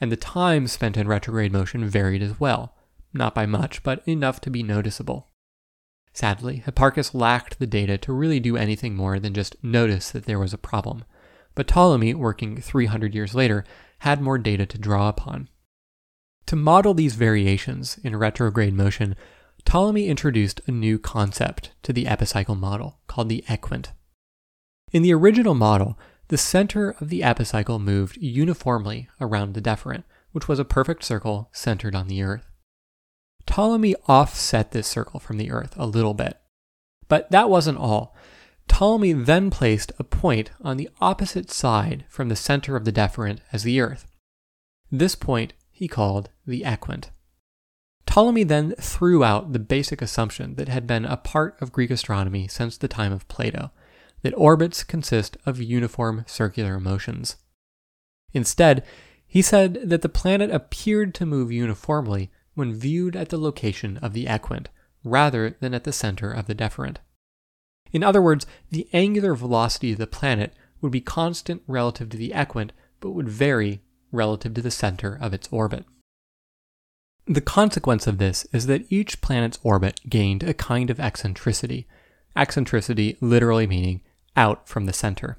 And the time spent in retrograde motion varied as well, not by much, but enough to be noticeable. Sadly, Hipparchus lacked the data to really do anything more than just notice that there was a problem. But Ptolemy, working 300 years later, had more data to draw upon. To model these variations in retrograde motion, Ptolemy introduced a new concept to the epicycle model called the equant. In the original model, the center of the epicycle moved uniformly around the deferent, which was a perfect circle centered on the Earth. Ptolemy offset this circle from the Earth a little bit. But that wasn't all. Ptolemy then placed a point on the opposite side from the center of the deferent as the Earth. This point he called the equant. Ptolemy then threw out the basic assumption that had been a part of Greek astronomy since the time of Plato that orbits consist of uniform circular motions. Instead, he said that the planet appeared to move uniformly when viewed at the location of the equant rather than at the center of the deferent. In other words, the angular velocity of the planet would be constant relative to the equant but would vary relative to the center of its orbit. The consequence of this is that each planet's orbit gained a kind of eccentricity, eccentricity literally meaning out from the center.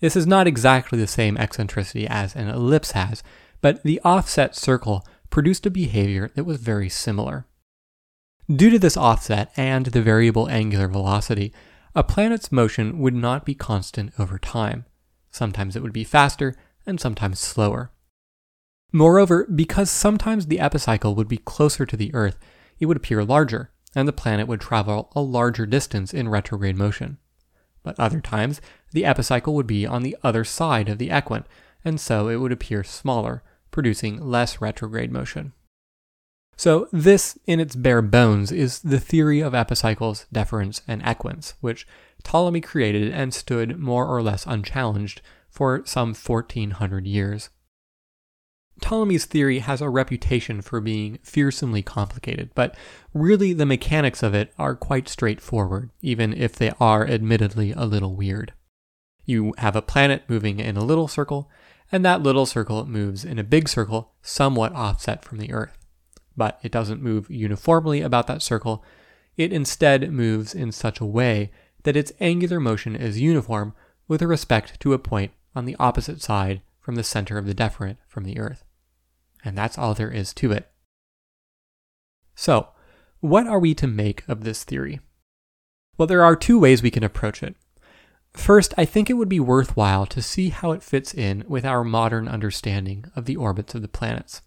This is not exactly the same eccentricity as an ellipse has, but the offset circle produced a behavior that was very similar. Due to this offset and the variable angular velocity, a planet's motion would not be constant over time. Sometimes it would be faster and sometimes slower. Moreover, because sometimes the epicycle would be closer to the Earth, it would appear larger, and the planet would travel a larger distance in retrograde motion. But other times, the epicycle would be on the other side of the equant, and so it would appear smaller, producing less retrograde motion. So, this, in its bare bones, is the theory of epicycles, deferents, and equants, which Ptolemy created and stood more or less unchallenged for some 1400 years. Ptolemy's theory has a reputation for being fearsomely complicated, but really the mechanics of it are quite straightforward, even if they are admittedly a little weird. You have a planet moving in a little circle, and that little circle moves in a big circle somewhat offset from the Earth. But it doesn't move uniformly about that circle, it instead moves in such a way that its angular motion is uniform with respect to a point on the opposite side from the center of the deferent from the Earth and that's all there is to it. So, what are we to make of this theory? Well, there are two ways we can approach it. First, I think it would be worthwhile to see how it fits in with our modern understanding of the orbits of the planets.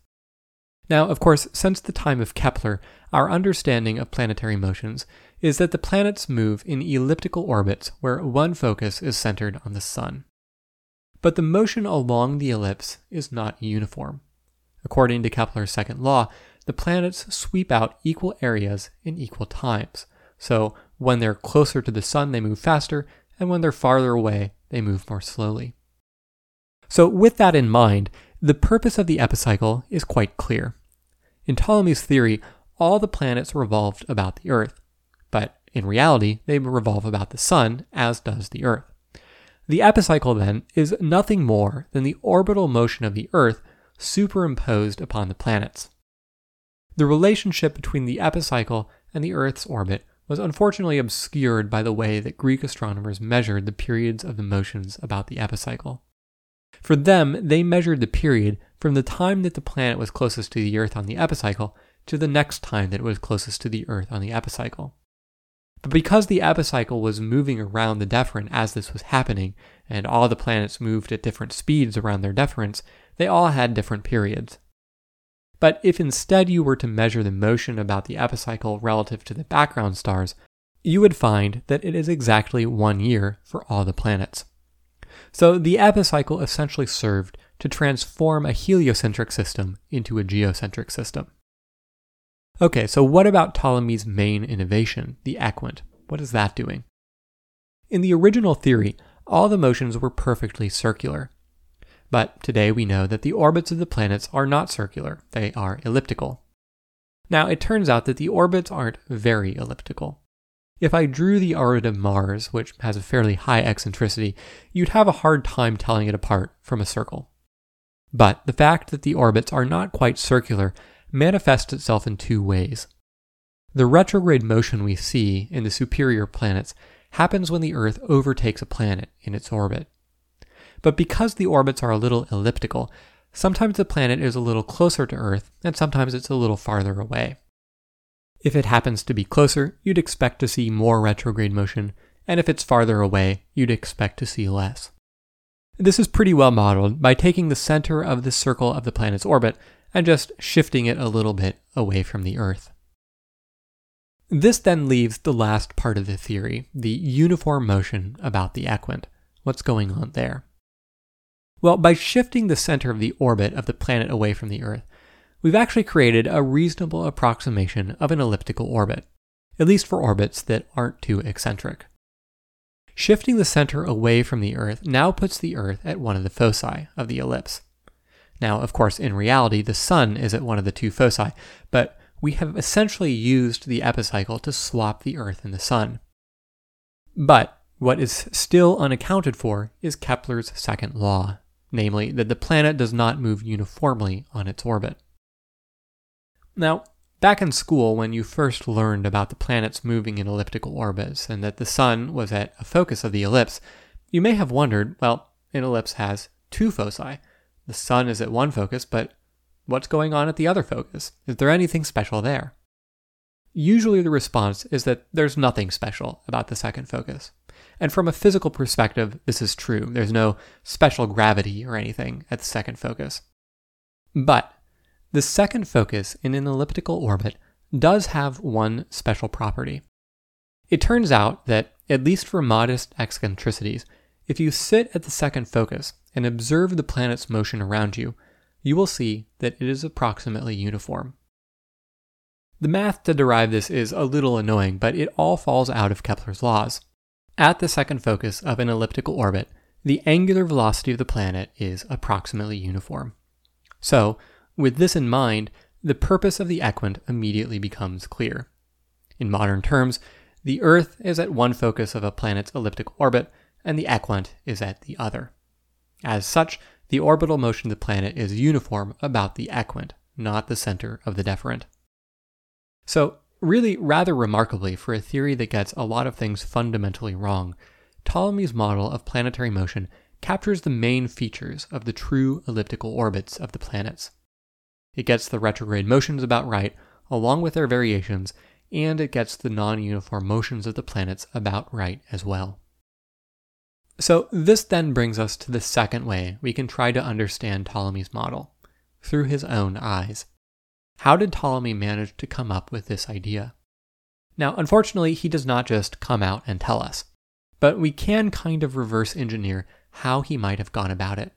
Now, of course, since the time of Kepler, our understanding of planetary motions is that the planets move in elliptical orbits where one focus is centered on the Sun. But the motion along the ellipse is not uniform. According to Kepler's second law, the planets sweep out equal areas in equal times. So, When they're closer to the sun, they move faster, and when they're farther away, they move more slowly. So, with that in mind, the purpose of the epicycle is quite clear. In Ptolemy's theory, all the planets revolved about the Earth, but in reality, they revolve about the Sun, as does the Earth. The epicycle, then, is nothing more than the orbital motion of the Earth superimposed upon the planets. The relationship between the epicycle and the Earth's orbit was unfortunately obscured by the way that Greek astronomers measured the periods of the motions about the epicycle. For them, they measured the period from the time that the planet was closest to the Earth on the epicycle to the next time that it was closest to the Earth on the epicycle. But because the epicycle was moving around the deferent as this was happening, and all the planets moved at different speeds around their deferents, they all had different periods. But if instead you were to measure the motion about the epicycle relative to the background stars, you would find that it is exactly one year for all the planets. So the epicycle essentially served to transform a heliocentric system into a geocentric system. Okay, so what about Ptolemy's main innovation, the equant? What is that doing? In the original theory, all the motions were perfectly circular. But today we know that the orbits of the planets are not circular, they are elliptical. Now, it turns out that the orbits aren't very elliptical. If I drew the orbit of Mars, which has a fairly high eccentricity, you'd have a hard time telling it apart from a circle. But the fact that the orbits are not quite circular manifests itself in two ways. The retrograde motion we see in the superior planets happens when the Earth overtakes a planet in its orbit. But because the orbits are a little elliptical, sometimes the planet is a little closer to Earth and sometimes it's a little farther away. If it happens to be closer, you'd expect to see more retrograde motion, and if it's farther away, you'd expect to see less. This is pretty well modeled by taking the center of the circle of the planet's orbit and just shifting it a little bit away from the Earth. This then leaves the last part of the theory, the uniform motion about the equant. What's going on there? Well, by shifting the center of the orbit of the planet away from the Earth, we've actually created a reasonable approximation of an elliptical orbit, at least for orbits that aren't too eccentric. Shifting the center away from the Earth now puts the Earth at one of the foci of the ellipse. Now, of course, in reality, the Sun is at one of the two foci, but we have essentially used the epicycle to swap the Earth and the Sun. But what is still unaccounted for is Kepler's second law, namely that the planet does not move uniformly on its orbit. Now, back in school, when you first learned about the planets moving in elliptical orbits and that the Sun was at a focus of the ellipse, you may have wondered well, an ellipse has two foci. The Sun is at one focus, but what's going on at the other focus? Is there anything special there? Usually the response is that there's nothing special about the second focus. And from a physical perspective, this is true. There's no special gravity or anything at the second focus. But the second focus in an elliptical orbit does have one special property. It turns out that, at least for modest eccentricities, if you sit at the second focus and observe the planet's motion around you, you will see that it is approximately uniform. The math to derive this is a little annoying, but it all falls out of Kepler's laws. At the second focus of an elliptical orbit, the angular velocity of the planet is approximately uniform. So, with this in mind, the purpose of the equant immediately becomes clear. In modern terms, the Earth is at one focus of a planet's elliptic orbit, and the equant is at the other. As such, the orbital motion of the planet is uniform about the equant, not the center of the deferent. So, really, rather remarkably, for a theory that gets a lot of things fundamentally wrong, Ptolemy's model of planetary motion captures the main features of the true elliptical orbits of the planets. It gets the retrograde motions about right, along with their variations, and it gets the non uniform motions of the planets about right as well. So, this then brings us to the second way we can try to understand Ptolemy's model through his own eyes. How did Ptolemy manage to come up with this idea? Now, unfortunately, he does not just come out and tell us, but we can kind of reverse engineer how he might have gone about it.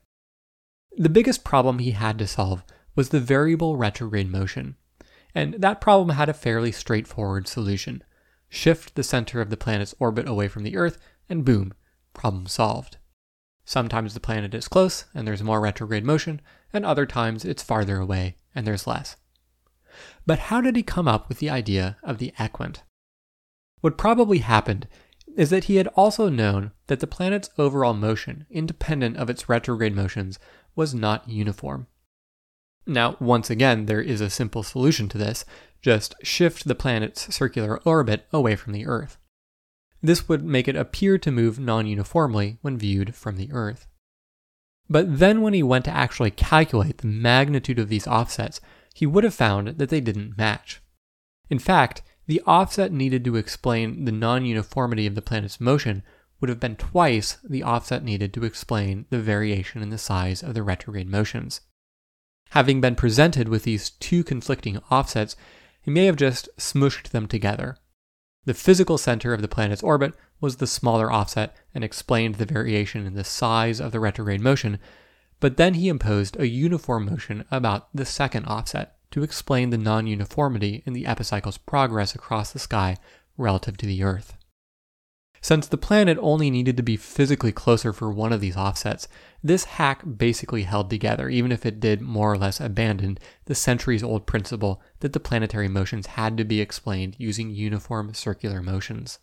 The biggest problem he had to solve was the variable retrograde motion. And that problem had a fairly straightforward solution. shift the center of the planet's orbit away from the Earth, and boom, problem solved. Sometimes the planet is close and there's more retrograde motion, and other times it's farther away and there's less. But how did he come up with the idea of the equant? What probably happened is that he had also known that the planet's overall motion, independent of its retrograde motions, was not uniform. Now, once again, there is a simple solution to this just shift the planet's circular orbit away from the Earth. This would make it appear to move non uniformly when viewed from the Earth. But then, when he went to actually calculate the magnitude of these offsets, he would have found that they didn't match. In fact, the offset needed to explain the non uniformity of the planet's motion would have been twice the offset needed to explain the variation in the size of the retrograde motions. Having been presented with these two conflicting offsets, he may have just smushed them together, the physical center of the planet's orbit was the smaller offset and explained the variation in the size of the retrograde motion, but then he imposed a uniform motion about the second offset to explain the non uniformity in the epicycle's progress across the sky relative to the Earth. Since the planet only needed to be physically closer for one of these offsets, this hack basically held together, even if it did more or less abandon the centuries old principle that the planetary motions had to be explained using uniform circular motions.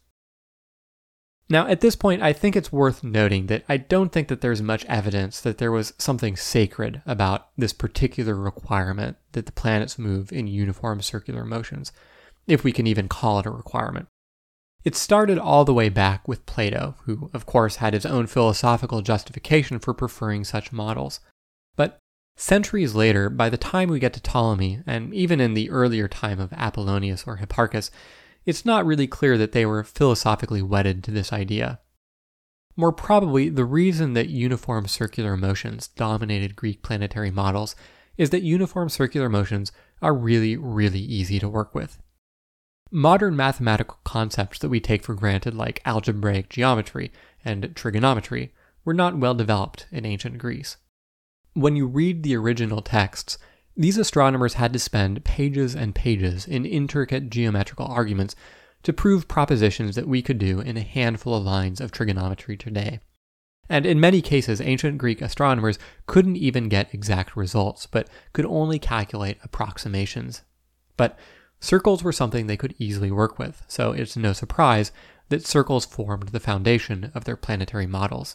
Now, at this point, I think it's worth noting that I don't think that there's much evidence that there was something sacred about this particular requirement that the planets move in uniform circular motions, if we can even call it a requirement. It started all the way back with Plato, who, of course, had his own philosophical justification for preferring such models. But centuries later, by the time we get to Ptolemy, and even in the earlier time of Apollonius or Hipparchus, it's not really clear that they were philosophically wedded to this idea. More probably, the reason that uniform circular motions dominated Greek planetary models is that uniform circular motions are really, really easy to work with. Modern mathematical concepts that we take for granted, like algebraic geometry and trigonometry, were not well developed in ancient Greece. When you read the original texts, these astronomers had to spend pages and pages in intricate geometrical arguments to prove propositions that we could do in a handful of lines of trigonometry today. And in many cases, ancient Greek astronomers couldn't even get exact results, but could only calculate approximations. But Circles were something they could easily work with, so it's no surprise that circles formed the foundation of their planetary models.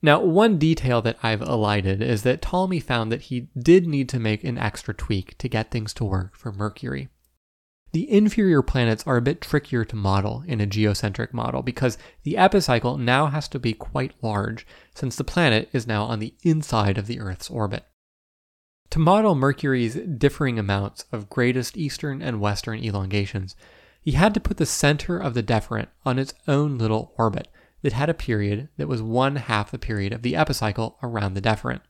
Now, one detail that I've elided is that Ptolemy found that he did need to make an extra tweak to get things to work for Mercury. The inferior planets are a bit trickier to model in a geocentric model because the epicycle now has to be quite large, since the planet is now on the inside of the Earth's orbit. To model Mercury's differing amounts of greatest eastern and western elongations, he had to put the center of the deferent on its own little orbit that had a period that was one half the period of the epicycle around the deferent.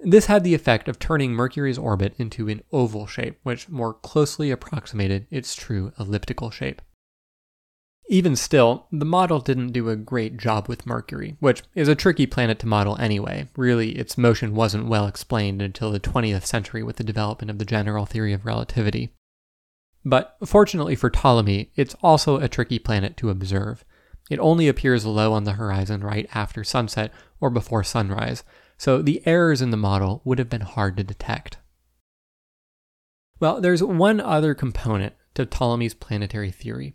This had the effect of turning Mercury's orbit into an oval shape, which more closely approximated its true elliptical shape. Even still, the model didn't do a great job with Mercury, which is a tricky planet to model anyway. Really, its motion wasn't well explained until the 20th century with the development of the general theory of relativity. But fortunately for Ptolemy, it's also a tricky planet to observe. It only appears low on the horizon right after sunset or before sunrise, so the errors in the model would have been hard to detect. Well, there's one other component to Ptolemy's planetary theory,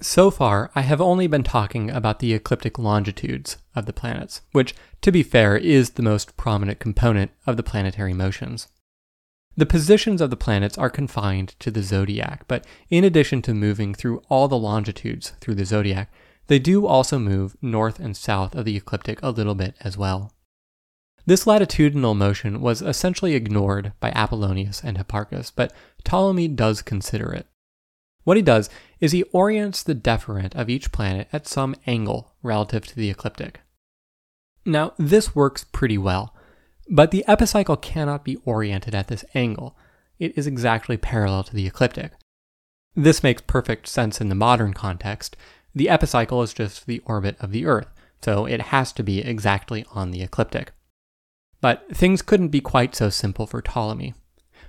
so far, I have only been talking about the ecliptic longitudes of the planets, which, to be fair, is the most prominent component of the planetary motions. The positions of the planets are confined to the zodiac, but in addition to moving through all the longitudes through the zodiac, they do also move north and south of the ecliptic a little bit as well. This latitudinal motion was essentially ignored by Apollonius and Hipparchus, but Ptolemy does consider it. What he does is he orients the deferent of each planet at some angle relative to the ecliptic. Now, this works pretty well, but the epicycle cannot be oriented at this angle. It is exactly parallel to the ecliptic. This makes perfect sense in the modern context. The epicycle is just the orbit of the Earth, so it has to be exactly on the ecliptic. But things couldn't be quite so simple for Ptolemy.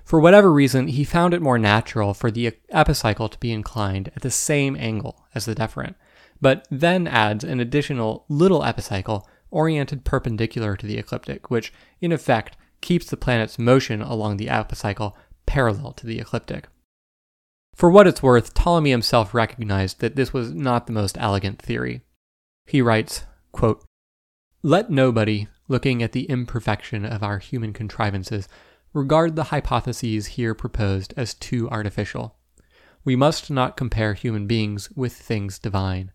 For whatever reason, he found it more natural for the epicycle to be inclined at the same angle as the deferent, but then adds an additional little epicycle oriented perpendicular to the ecliptic, which, in effect, keeps the planet's motion along the epicycle parallel to the ecliptic. For what it's worth, Ptolemy himself recognized that this was not the most elegant theory. He writes, quote, Let nobody, looking at the imperfection of our human contrivances, regard the hypotheses here proposed as too artificial. We must not compare human beings with things divine.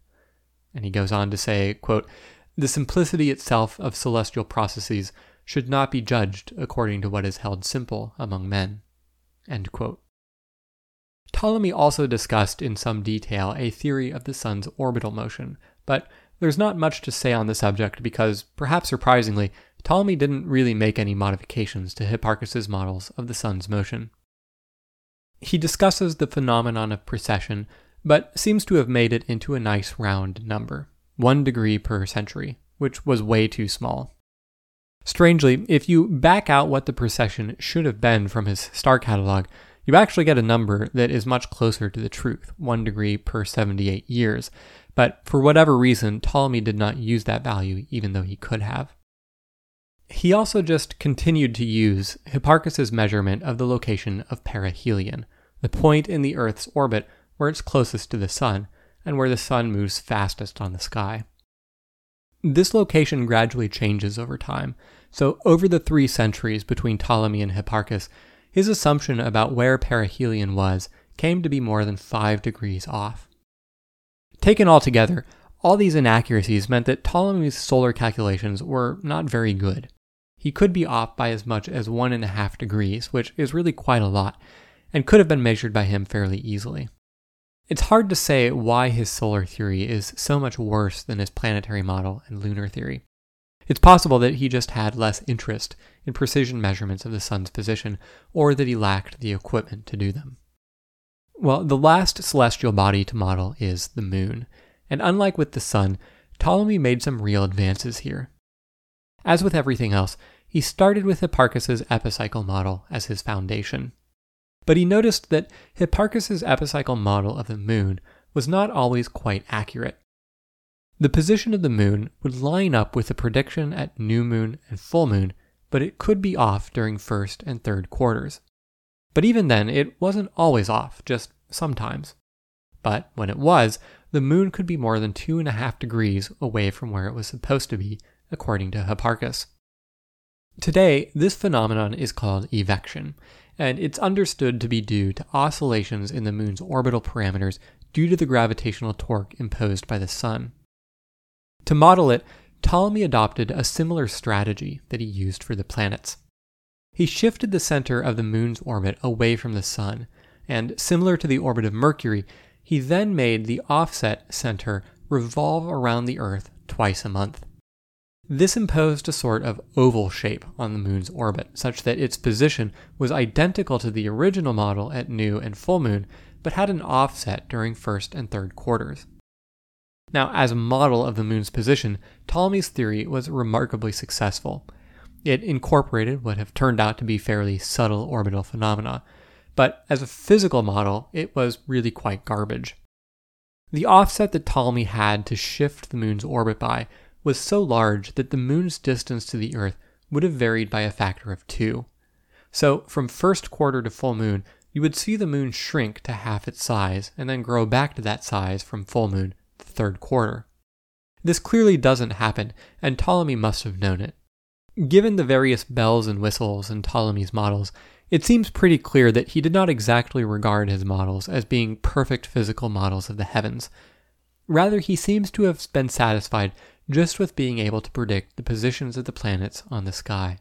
And he goes on to say, quote, The simplicity itself of celestial processes should not be judged according to what is held simple among men. Ptolemy also discussed in some detail a theory of the sun's orbital motion, but there's not much to say on the subject because, perhaps surprisingly, Ptolemy didn't really make any modifications to Hipparchus's models of the sun's motion. He discusses the phenomenon of precession, but seems to have made it into a nice round number, one degree per century, which was way too small. Strangely, if you back out what the precession should have been from his star catalog, you actually get a number that is much closer to the truth, 1 degree per 78 years. But for whatever reason, Ptolemy did not use that value, even though he could have. He also just continued to use Hipparchus's measurement of the location of perihelion, the point in the Earth's orbit where it's closest to the Sun, and where the Sun moves fastest on the sky. This location gradually changes over time, so over the three centuries between Ptolemy and Hipparchus, his assumption about where perihelion was came to be more than five degrees off. Taken all together, all these inaccuracies meant that Ptolemy's solar calculations were not very good. He could be off by as much as one and a half degrees, which is really quite a lot, and could have been measured by him fairly easily. It's hard to say why his solar theory is so much worse than his planetary model and lunar theory. It's possible that he just had less interest in precision measurements of the sun's position, or that he lacked the equipment to do them. Well, the last celestial body to model is the moon, and unlike with the sun, Ptolemy made some real advances here. As with everything else, he started with Hipparchus's epicycle model as his foundation. But he noticed that Hipparchus's epicycle model of the moon was not always quite accurate. The position of the moon would line up with the prediction at new moon and full moon, but it could be off during first and third quarters. But even then, it wasn't always off, just sometimes. But when it was, the moon could be more than two and a half degrees away from where it was supposed to be, according to Hipparchus. Today, this phenomenon is called evection, and it's understood to be due to oscillations in the moon's orbital parameters due to the gravitational torque imposed by the sun. To model it, Ptolemy adopted a similar strategy that he used for the planets. He shifted the center of the moon's orbit away from the sun, and similar to the orbit of Mercury, he then made the offset center revolve around the Earth twice a month. This imposed a sort of oval shape on the moon's orbit, such that its position was identical to the original model at new and full moon, but had an offset during first and third quarters. Now, as a model of the moon's position, Ptolemy's theory was remarkably successful. It incorporated what have turned out to be fairly subtle orbital phenomena, but as a physical model, it was really quite garbage. The offset that Ptolemy had to shift the moon's orbit by was so large that the moon's distance to the Earth would have varied by a factor of two. So, from first quarter to full moon, you would see the moon shrink to half its size and then grow back to that size from full moon to third quarter. This clearly doesn't happen, and Ptolemy must have known it. Given the various bells and whistles in Ptolemy's models, it seems pretty clear that he did not exactly regard his models as being perfect physical models of the heavens. Rather, he seems to have been satisfied just with being able to predict the positions of the planets on the sky.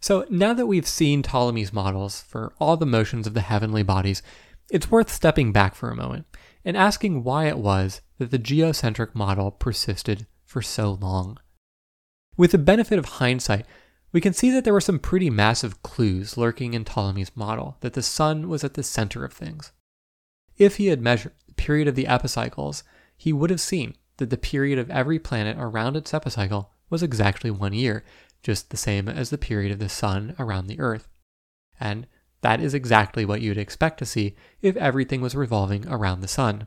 So now that we've seen Ptolemy's models for all the motions of the heavenly bodies, it's worth stepping back for a moment and asking why it was that the geocentric model persisted for so long. With the benefit of hindsight, we can see that there were some pretty massive clues lurking in Ptolemy's model that the sun was at the center of things. If he had measured the period of the epicycles, he would have seen that the period of every planet around its epicycle was exactly one year, just the same as the period of the Sun around the Earth. and that is exactly what you'd expect to see if everything was revolving around the sun.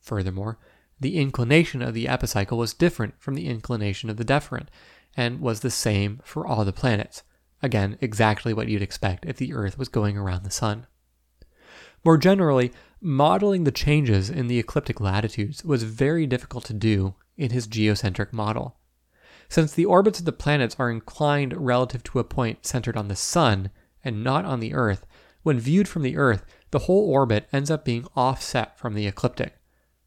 Furthermore, the inclination of the epicycle was different from the inclination of the deferent, and was the same for all the planets. Again, exactly what you'd expect if the Earth was going around the sun. More generally, modeling the changes in the ecliptic latitudes was very difficult to do in his geocentric model. Since the orbits of the planets are inclined relative to a point centered on the Sun and not on the Earth, when viewed from the Earth, the whole orbit ends up being offset from the ecliptic.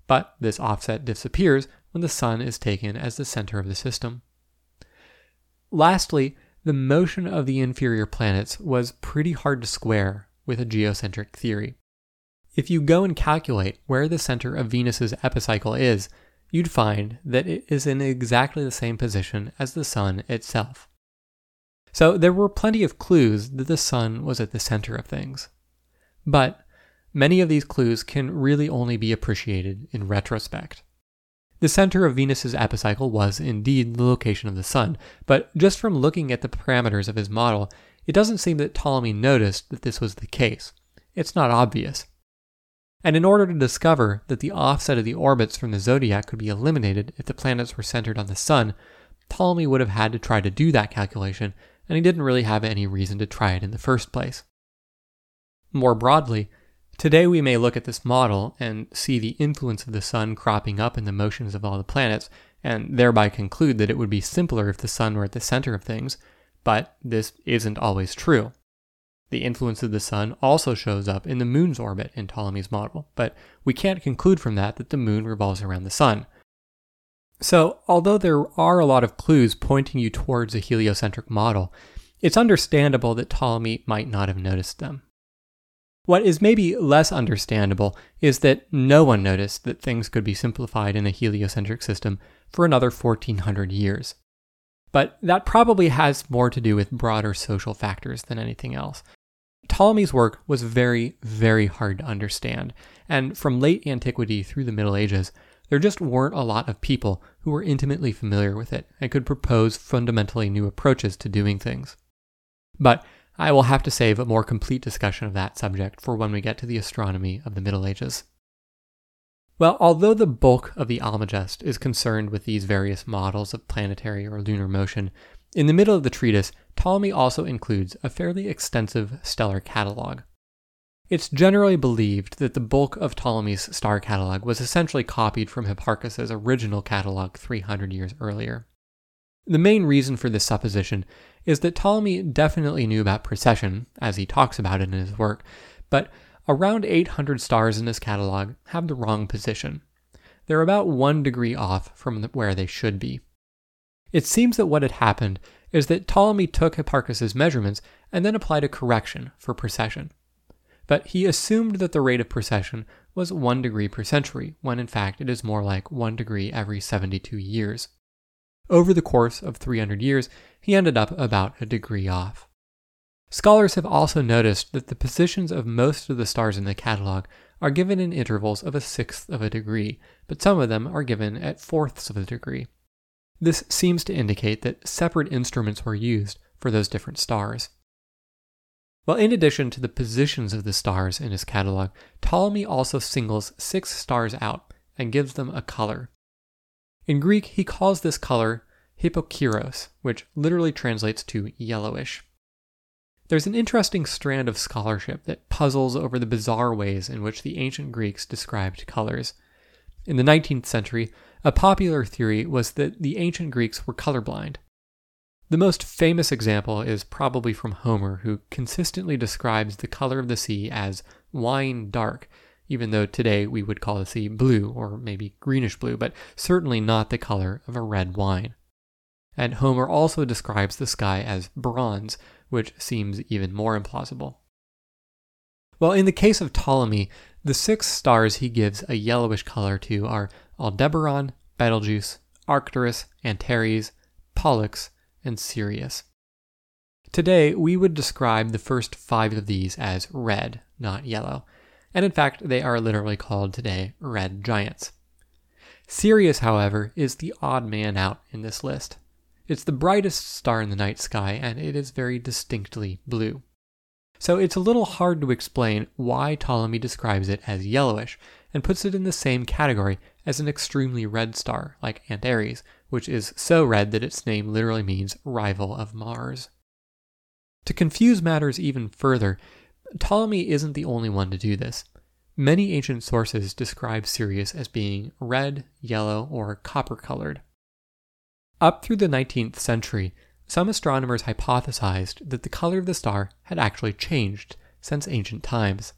But this offset disappears when the Sun is taken as the center of the system. Lastly, the motion of the inferior planets was pretty hard to square with a geocentric theory. If you go and calculate where the center of Venus's epicycle is, you'd find that it is in exactly the same position as the Sun itself. So there were plenty of clues that the Sun was at the center of things. But many of these clues can really only be appreciated in retrospect. The center of Venus's epicycle was indeed the location of the Sun, but just from looking at the parameters of his model, it doesn't seem that Ptolemy noticed that this was the case. It's not obvious. And in order to discover that the offset of the orbits from the zodiac could be eliminated if the planets were centered on the Sun, Ptolemy would have had to try to do that calculation, and he didn't really have any reason to try it in the first place. More broadly, Today, we may look at this model and see the influence of the sun cropping up in the motions of all the planets, and thereby conclude that it would be simpler if the sun were at the center of things, but this isn't always true. The influence of the sun also shows up in the moon's orbit in Ptolemy's model, but we can't conclude from that that the moon revolves around the sun. So, although there are a lot of clues pointing you towards a heliocentric model, it's understandable that Ptolemy might not have noticed them. What is maybe less understandable is that no one noticed that things could be simplified in a heliocentric system for another 1400 years. But that probably has more to do with broader social factors than anything else. Ptolemy's work was very, very hard to understand, and from late antiquity through the Middle Ages, there just weren't a lot of people who were intimately familiar with it and could propose fundamentally new approaches to doing things. But I will have to save a more complete discussion of that subject for when we get to the astronomy of the Middle Ages. Well, although the bulk of the Almagest is concerned with these various models of planetary or lunar motion, in the middle of the treatise, Ptolemy also includes a fairly extensive stellar catalog. It's generally believed that the bulk of Ptolemy's star catalog was essentially copied from Hipparchus's original catalog 300 years earlier. The main reason for this supposition is that Ptolemy definitely knew about precession, as he talks about it in his work, but around 800 stars in his catalog have the wrong position. They're about one degree off from where they should be. It seems that what had happened is that Ptolemy took Hipparchus's measurements and then applied a correction for precession. But he assumed that the rate of precession was 1 degree per century, when in fact it is more like 1 degree every 72 years. Over the course of 300 years, he ended up about a degree off. Scholars have also noticed that the positions of most of the stars in the catalog are given in intervals of a sixth of a degree, but some of them are given at fourths of a degree. This seems to indicate that separate instruments were used for those different stars. Well, in addition to the positions of the stars in his catalog, Ptolemy also singles six stars out and gives them a color. In Greek, he calls this color hypokirros, which literally translates to yellowish. There's an interesting strand of scholarship that puzzles over the bizarre ways in which the ancient Greeks described colors. In the 19th century, a popular theory was that the ancient Greeks were colorblind. The most famous example is probably from Homer, who consistently describes the color of the sea as wine dark, even though today we would call the sea blue or maybe greenish blue, but certainly not the color of a red wine. And Homer also describes the sky as bronze, which seems even more implausible. Well, in the case of Ptolemy, the six stars he gives a yellowish color to are Aldebaran, Betelgeuse, Arcturus, Antares, Pollux, and Sirius. Today, we would describe the first five of these as red, not yellow, and in fact, they are literally called today red giants. Sirius, however, is the odd man out in this list. It's the brightest star in the night sky, and it is very distinctly blue. So it's a little hard to explain why Ptolemy describes it as yellowish and puts it in the same category as an extremely red star like Antares, which is so red that its name literally means rival of Mars. To confuse matters even further, Ptolemy isn't the only one to do this. Many ancient sources describe Sirius as being red, yellow, or copper colored. Up through the 19th century, some astronomers hypothesized that the color of the star had actually changed since ancient times.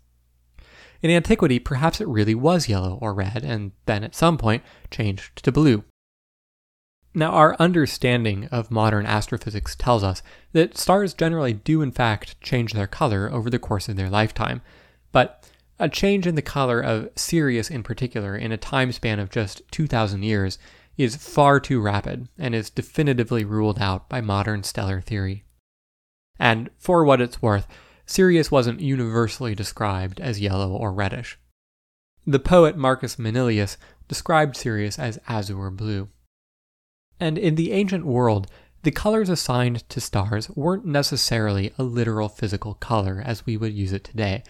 In antiquity, perhaps it really was yellow or red, and then at some point changed to blue. Now, our understanding of modern astrophysics tells us that stars generally do, in fact, change their color over the course of their lifetime, but a change in the color of Sirius in particular in a time span of just 2,000 years is far too rapid and is definitively ruled out by modern stellar theory. And for what it's worth, Sirius wasn't universally described as yellow or reddish. The poet Marcus Manilius described Sirius as azure blue. And in the ancient world, the colors assigned to stars weren't necessarily a literal physical color as we would use it today,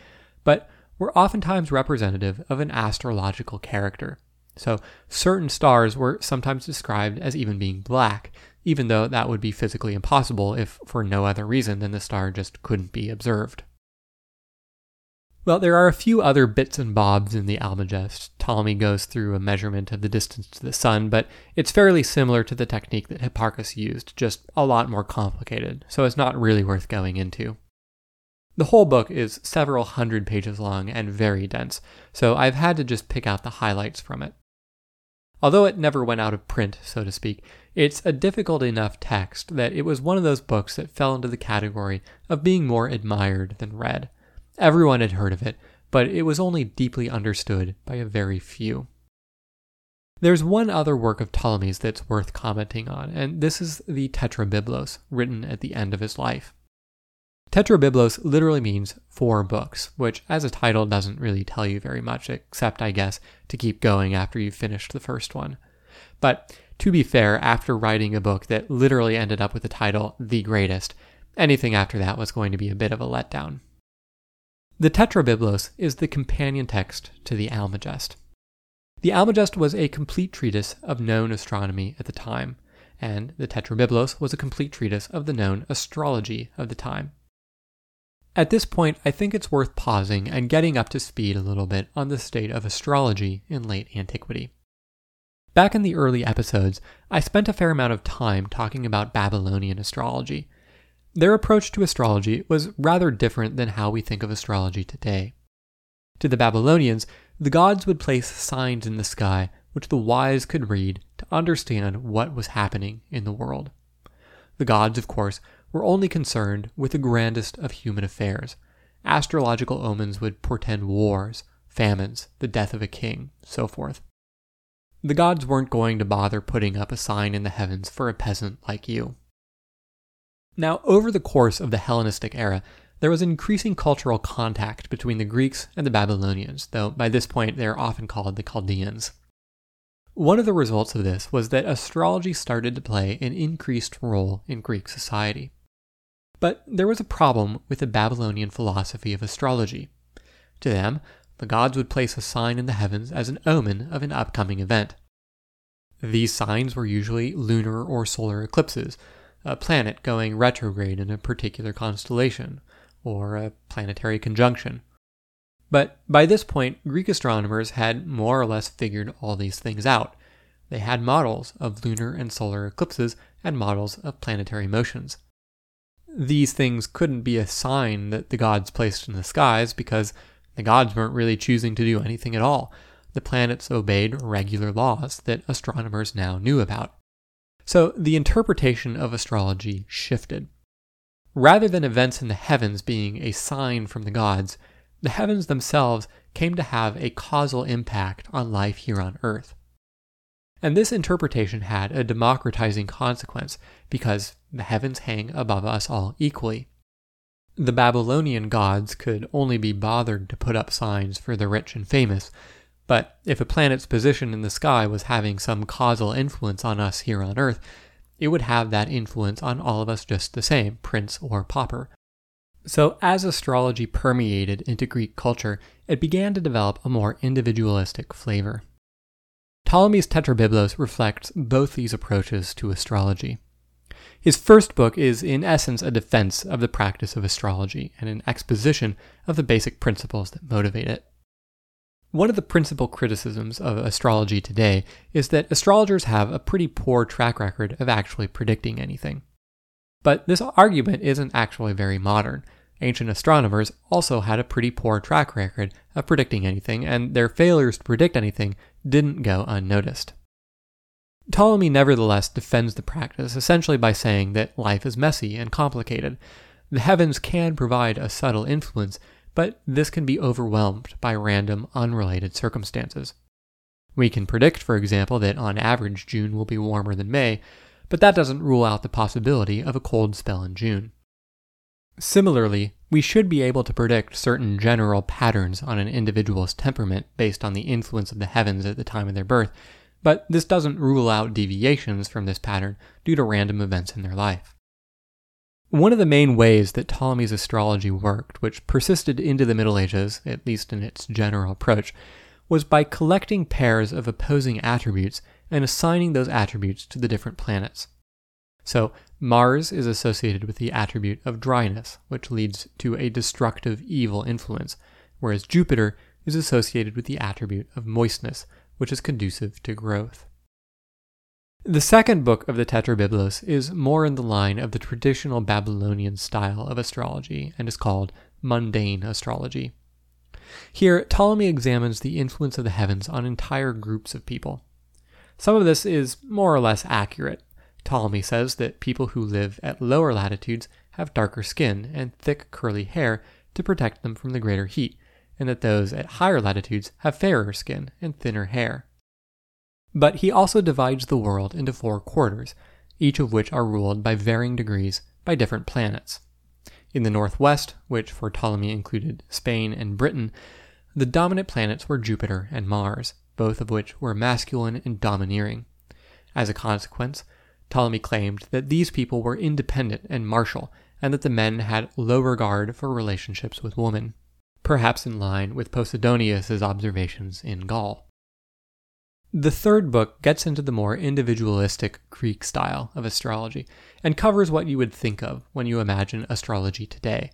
but were oftentimes representative of an astrological character. So, certain stars were sometimes described as even being black, even though that would be physically impossible if for no other reason than the star just couldn't be observed. Well, there are a few other bits and bobs in the Almagest. Ptolemy goes through a measurement of the distance to the sun, but it's fairly similar to the technique that Hipparchus used, just a lot more complicated, so it's not really worth going into. The whole book is several hundred pages long and very dense, so I've had to just pick out the highlights from it. Although it never went out of print, so to speak, it's a difficult enough text that it was one of those books that fell into the category of being more admired than read. Everyone had heard of it, but it was only deeply understood by a very few. There's one other work of Ptolemy's that's worth commenting on, and this is the Tetrabiblos, written at the end of his life. Tetrabiblos literally means four books, which as a title doesn't really tell you very much, except, I guess, to keep going after you've finished the first one. But to be fair, after writing a book that literally ended up with the title The Greatest, anything after that was going to be a bit of a letdown. The Tetrabiblos is the companion text to the Almagest. The Almagest was a complete treatise of known astronomy at the time, and the Tetrabiblos was a complete treatise of the known astrology of the time. At this point, I think it's worth pausing and getting up to speed a little bit on the state of astrology in late antiquity. Back in the early episodes, I spent a fair amount of time talking about Babylonian astrology. Their approach to astrology was rather different than how we think of astrology today. To the Babylonians, the gods would place signs in the sky which the wise could read to understand what was happening in the world. The gods, of course, were only concerned with the grandest of human affairs. Astrological omens would portend wars, famines, the death of a king, so forth. The gods weren't going to bother putting up a sign in the heavens for a peasant like you. Now, over the course of the Hellenistic era, there was increasing cultural contact between the Greeks and the Babylonians, though by this point they are often called the Chaldeans. One of the results of this was that astrology started to play an increased role in Greek society. But there was a problem with the Babylonian philosophy of astrology. To them, the gods would place a sign in the heavens as an omen of an upcoming event. These signs were usually lunar or solar eclipses, a planet going retrograde in a particular constellation, or a planetary conjunction. But by this point, Greek astronomers had more or less figured all these things out. They had models of lunar and solar eclipses and models of planetary motions these things couldn't be a sign that the gods placed in the skies because the gods weren't really choosing to do anything at all. The planets obeyed regular laws that astronomers now knew about. So the interpretation of astrology shifted. Rather than events in the heavens being a sign from the gods, the heavens themselves came to have a causal impact on life here on Earth. And this interpretation had a democratizing consequence because the heavens hang above us all equally. The Babylonian gods could only be bothered to put up signs for the rich and famous, but if a planet's position in the sky was having some causal influence on us here on Earth, it would have that influence on all of us just the same, prince or pauper. So, as astrology permeated into Greek culture, it began to develop a more individualistic flavor. Ptolemy's Tetrabiblos reflects both these approaches to astrology. His first book is, in essence, a defense of the practice of astrology and an exposition of the basic principles that motivate it. One of the principal criticisms of astrology today is that astrologers have a pretty poor track record of actually predicting anything. But this argument isn't actually very modern. Ancient astronomers also had a pretty poor track record of predicting anything, and their failures to predict anything didn't go unnoticed. Ptolemy nevertheless defends the practice essentially by saying that life is messy and complicated. The heavens can provide a subtle influence, but this can be overwhelmed by random, unrelated circumstances. We can predict, for example, that on average June will be warmer than May, but that doesn't rule out the possibility of a cold spell in June. Similarly, we should be able to predict certain general patterns on an individual's temperament based on the influence of the heavens at the time of their birth, but this doesn't rule out deviations from this pattern due to random events in their life. One of the main ways that Ptolemy's astrology worked, which persisted into the Middle Ages, at least in its general approach, was by collecting pairs of opposing attributes and assigning those attributes to the different planets. So, Mars is associated with the attribute of dryness, which leads to a destructive evil influence, whereas Jupiter is associated with the attribute of moistness, which is conducive to growth. The second book of the Tetrabiblos is more in the line of the traditional Babylonian style of astrology and is called Mundane Astrology. Here, Ptolemy examines the influence of the heavens on entire groups of people. Some of this is more or less accurate. Ptolemy says that people who live at lower latitudes have darker skin and thick curly hair to protect them from the greater heat, and that those at higher latitudes have fairer skin and thinner hair. But he also divides the world into four quarters, each of which are ruled by varying degrees by different planets. In the northwest, which for Ptolemy included Spain and Britain, the dominant planets were Jupiter and Mars, both of which were masculine and domineering. As a consequence, Ptolemy claimed that these people were independent and martial, and that the men had low regard for relationships with women, perhaps in line with Posidonius's observations in Gaul. The third book gets into the more individualistic Greek style of astrology and covers what you would think of when you imagine astrology today.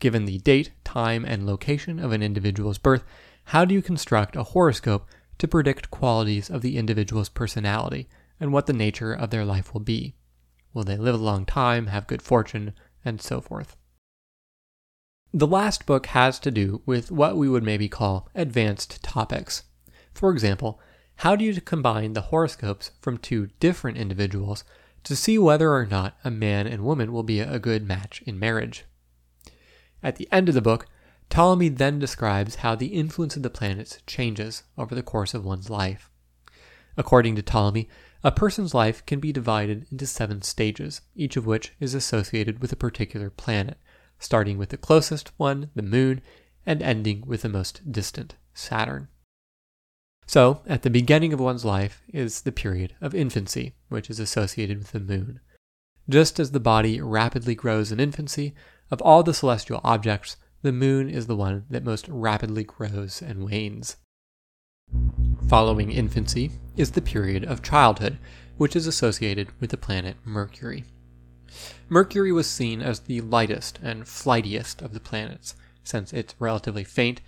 Given the date, time, and location of an individual's birth, how do you construct a horoscope to predict qualities of the individual's personality and what the nature of their life will be. Will they live a long time, have good fortune, and so forth? The last book has to do with what we would maybe call advanced topics. For example, how do you combine the horoscopes from two different individuals to see whether or not a man and woman will be a good match in marriage? At the end of the book, Ptolemy then describes how the influence of the planets changes over the course of one's life. According to Ptolemy, a person's life can be divided into seven stages, each of which is associated with a particular planet, starting with the closest one, the Moon, and ending with the most distant, Saturn. So, at the beginning of one's life is the period of infancy, which is associated with the Moon. Just as the body rapidly grows in infancy, of all the celestial objects, the moon is the one that most rapidly grows and wanes. Following infancy is the period of childhood, which is associated with the planet Mercury. Mercury was seen as the lightest and flightiest of the planets, since it's relatively faint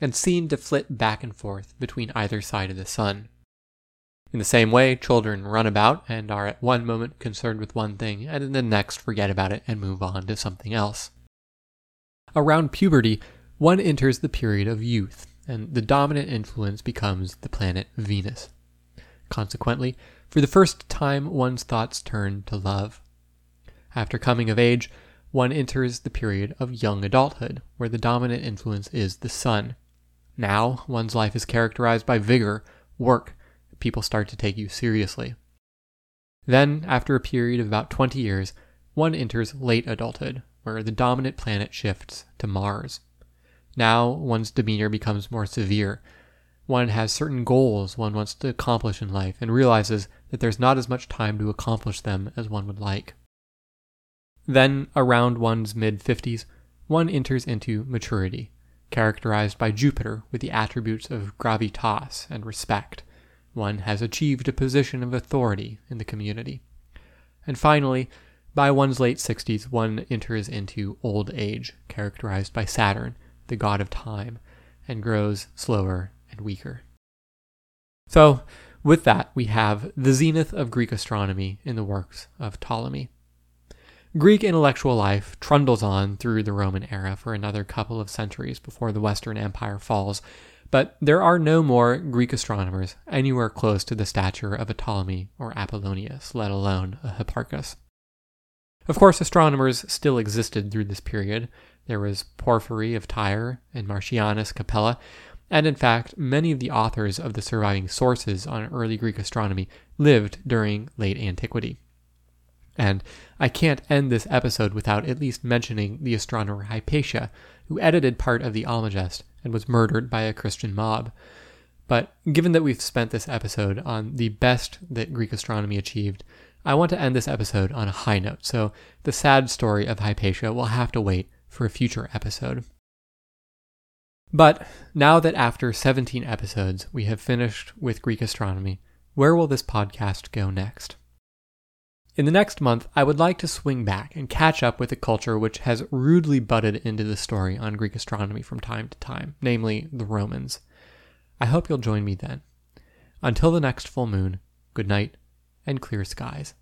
and seen to flit back and forth between either side of the sun. In the same way, children run about and are at one moment concerned with one thing, and in the next forget about it and move on to something else. Around puberty, one enters the period of youth, and the dominant influence becomes the planet Venus. Consequently, for the first time, one's thoughts turn to love. After coming of age, one enters the period of young adulthood, where the dominant influence is the sun. Now, one's life is characterized by vigor, work, people start to take you seriously. Then, after a period of about 20 years, one enters late adulthood, where the dominant planet shifts to Mars. Now one's demeanor becomes more severe. One has certain goals one wants to accomplish in life and realizes that there's not as much time to accomplish them as one would like. Then, around one's mid 50s, one enters into maturity, characterized by Jupiter with the attributes of gravitas and respect. One has achieved a position of authority in the community. And finally, by one's late 60s, one enters into old age, characterized by Saturn, the god of time, and grows slower and weaker. So, with that, we have the zenith of Greek astronomy in the works of Ptolemy. Greek intellectual life trundles on through the Roman era for another couple of centuries before the Western Empire falls, but there are no more Greek astronomers anywhere close to the stature of a Ptolemy or Apollonius, let alone a Hipparchus. Of course, astronomers still existed through this period. There was Porphyry of Tyre and Martianus Capella, and in fact, many of the authors of the surviving sources on early Greek astronomy lived during late antiquity. And I can't end this episode without at least mentioning the astronomer Hypatia, who edited part of the Almagest and was murdered by a Christian mob. But given that we've spent this episode on the best that Greek astronomy achieved, I want to end this episode on a high note, so the sad story of Hypatia will have to wait for a future episode. But now that after 17 episodes we have finished with Greek astronomy, where will this podcast go next? In the next month, I would like to swing back and catch up with a culture which has rudely butted into the story on Greek astronomy from time to time, namely the Romans. I hope you'll join me then. Until the next full moon, good night and clear skies.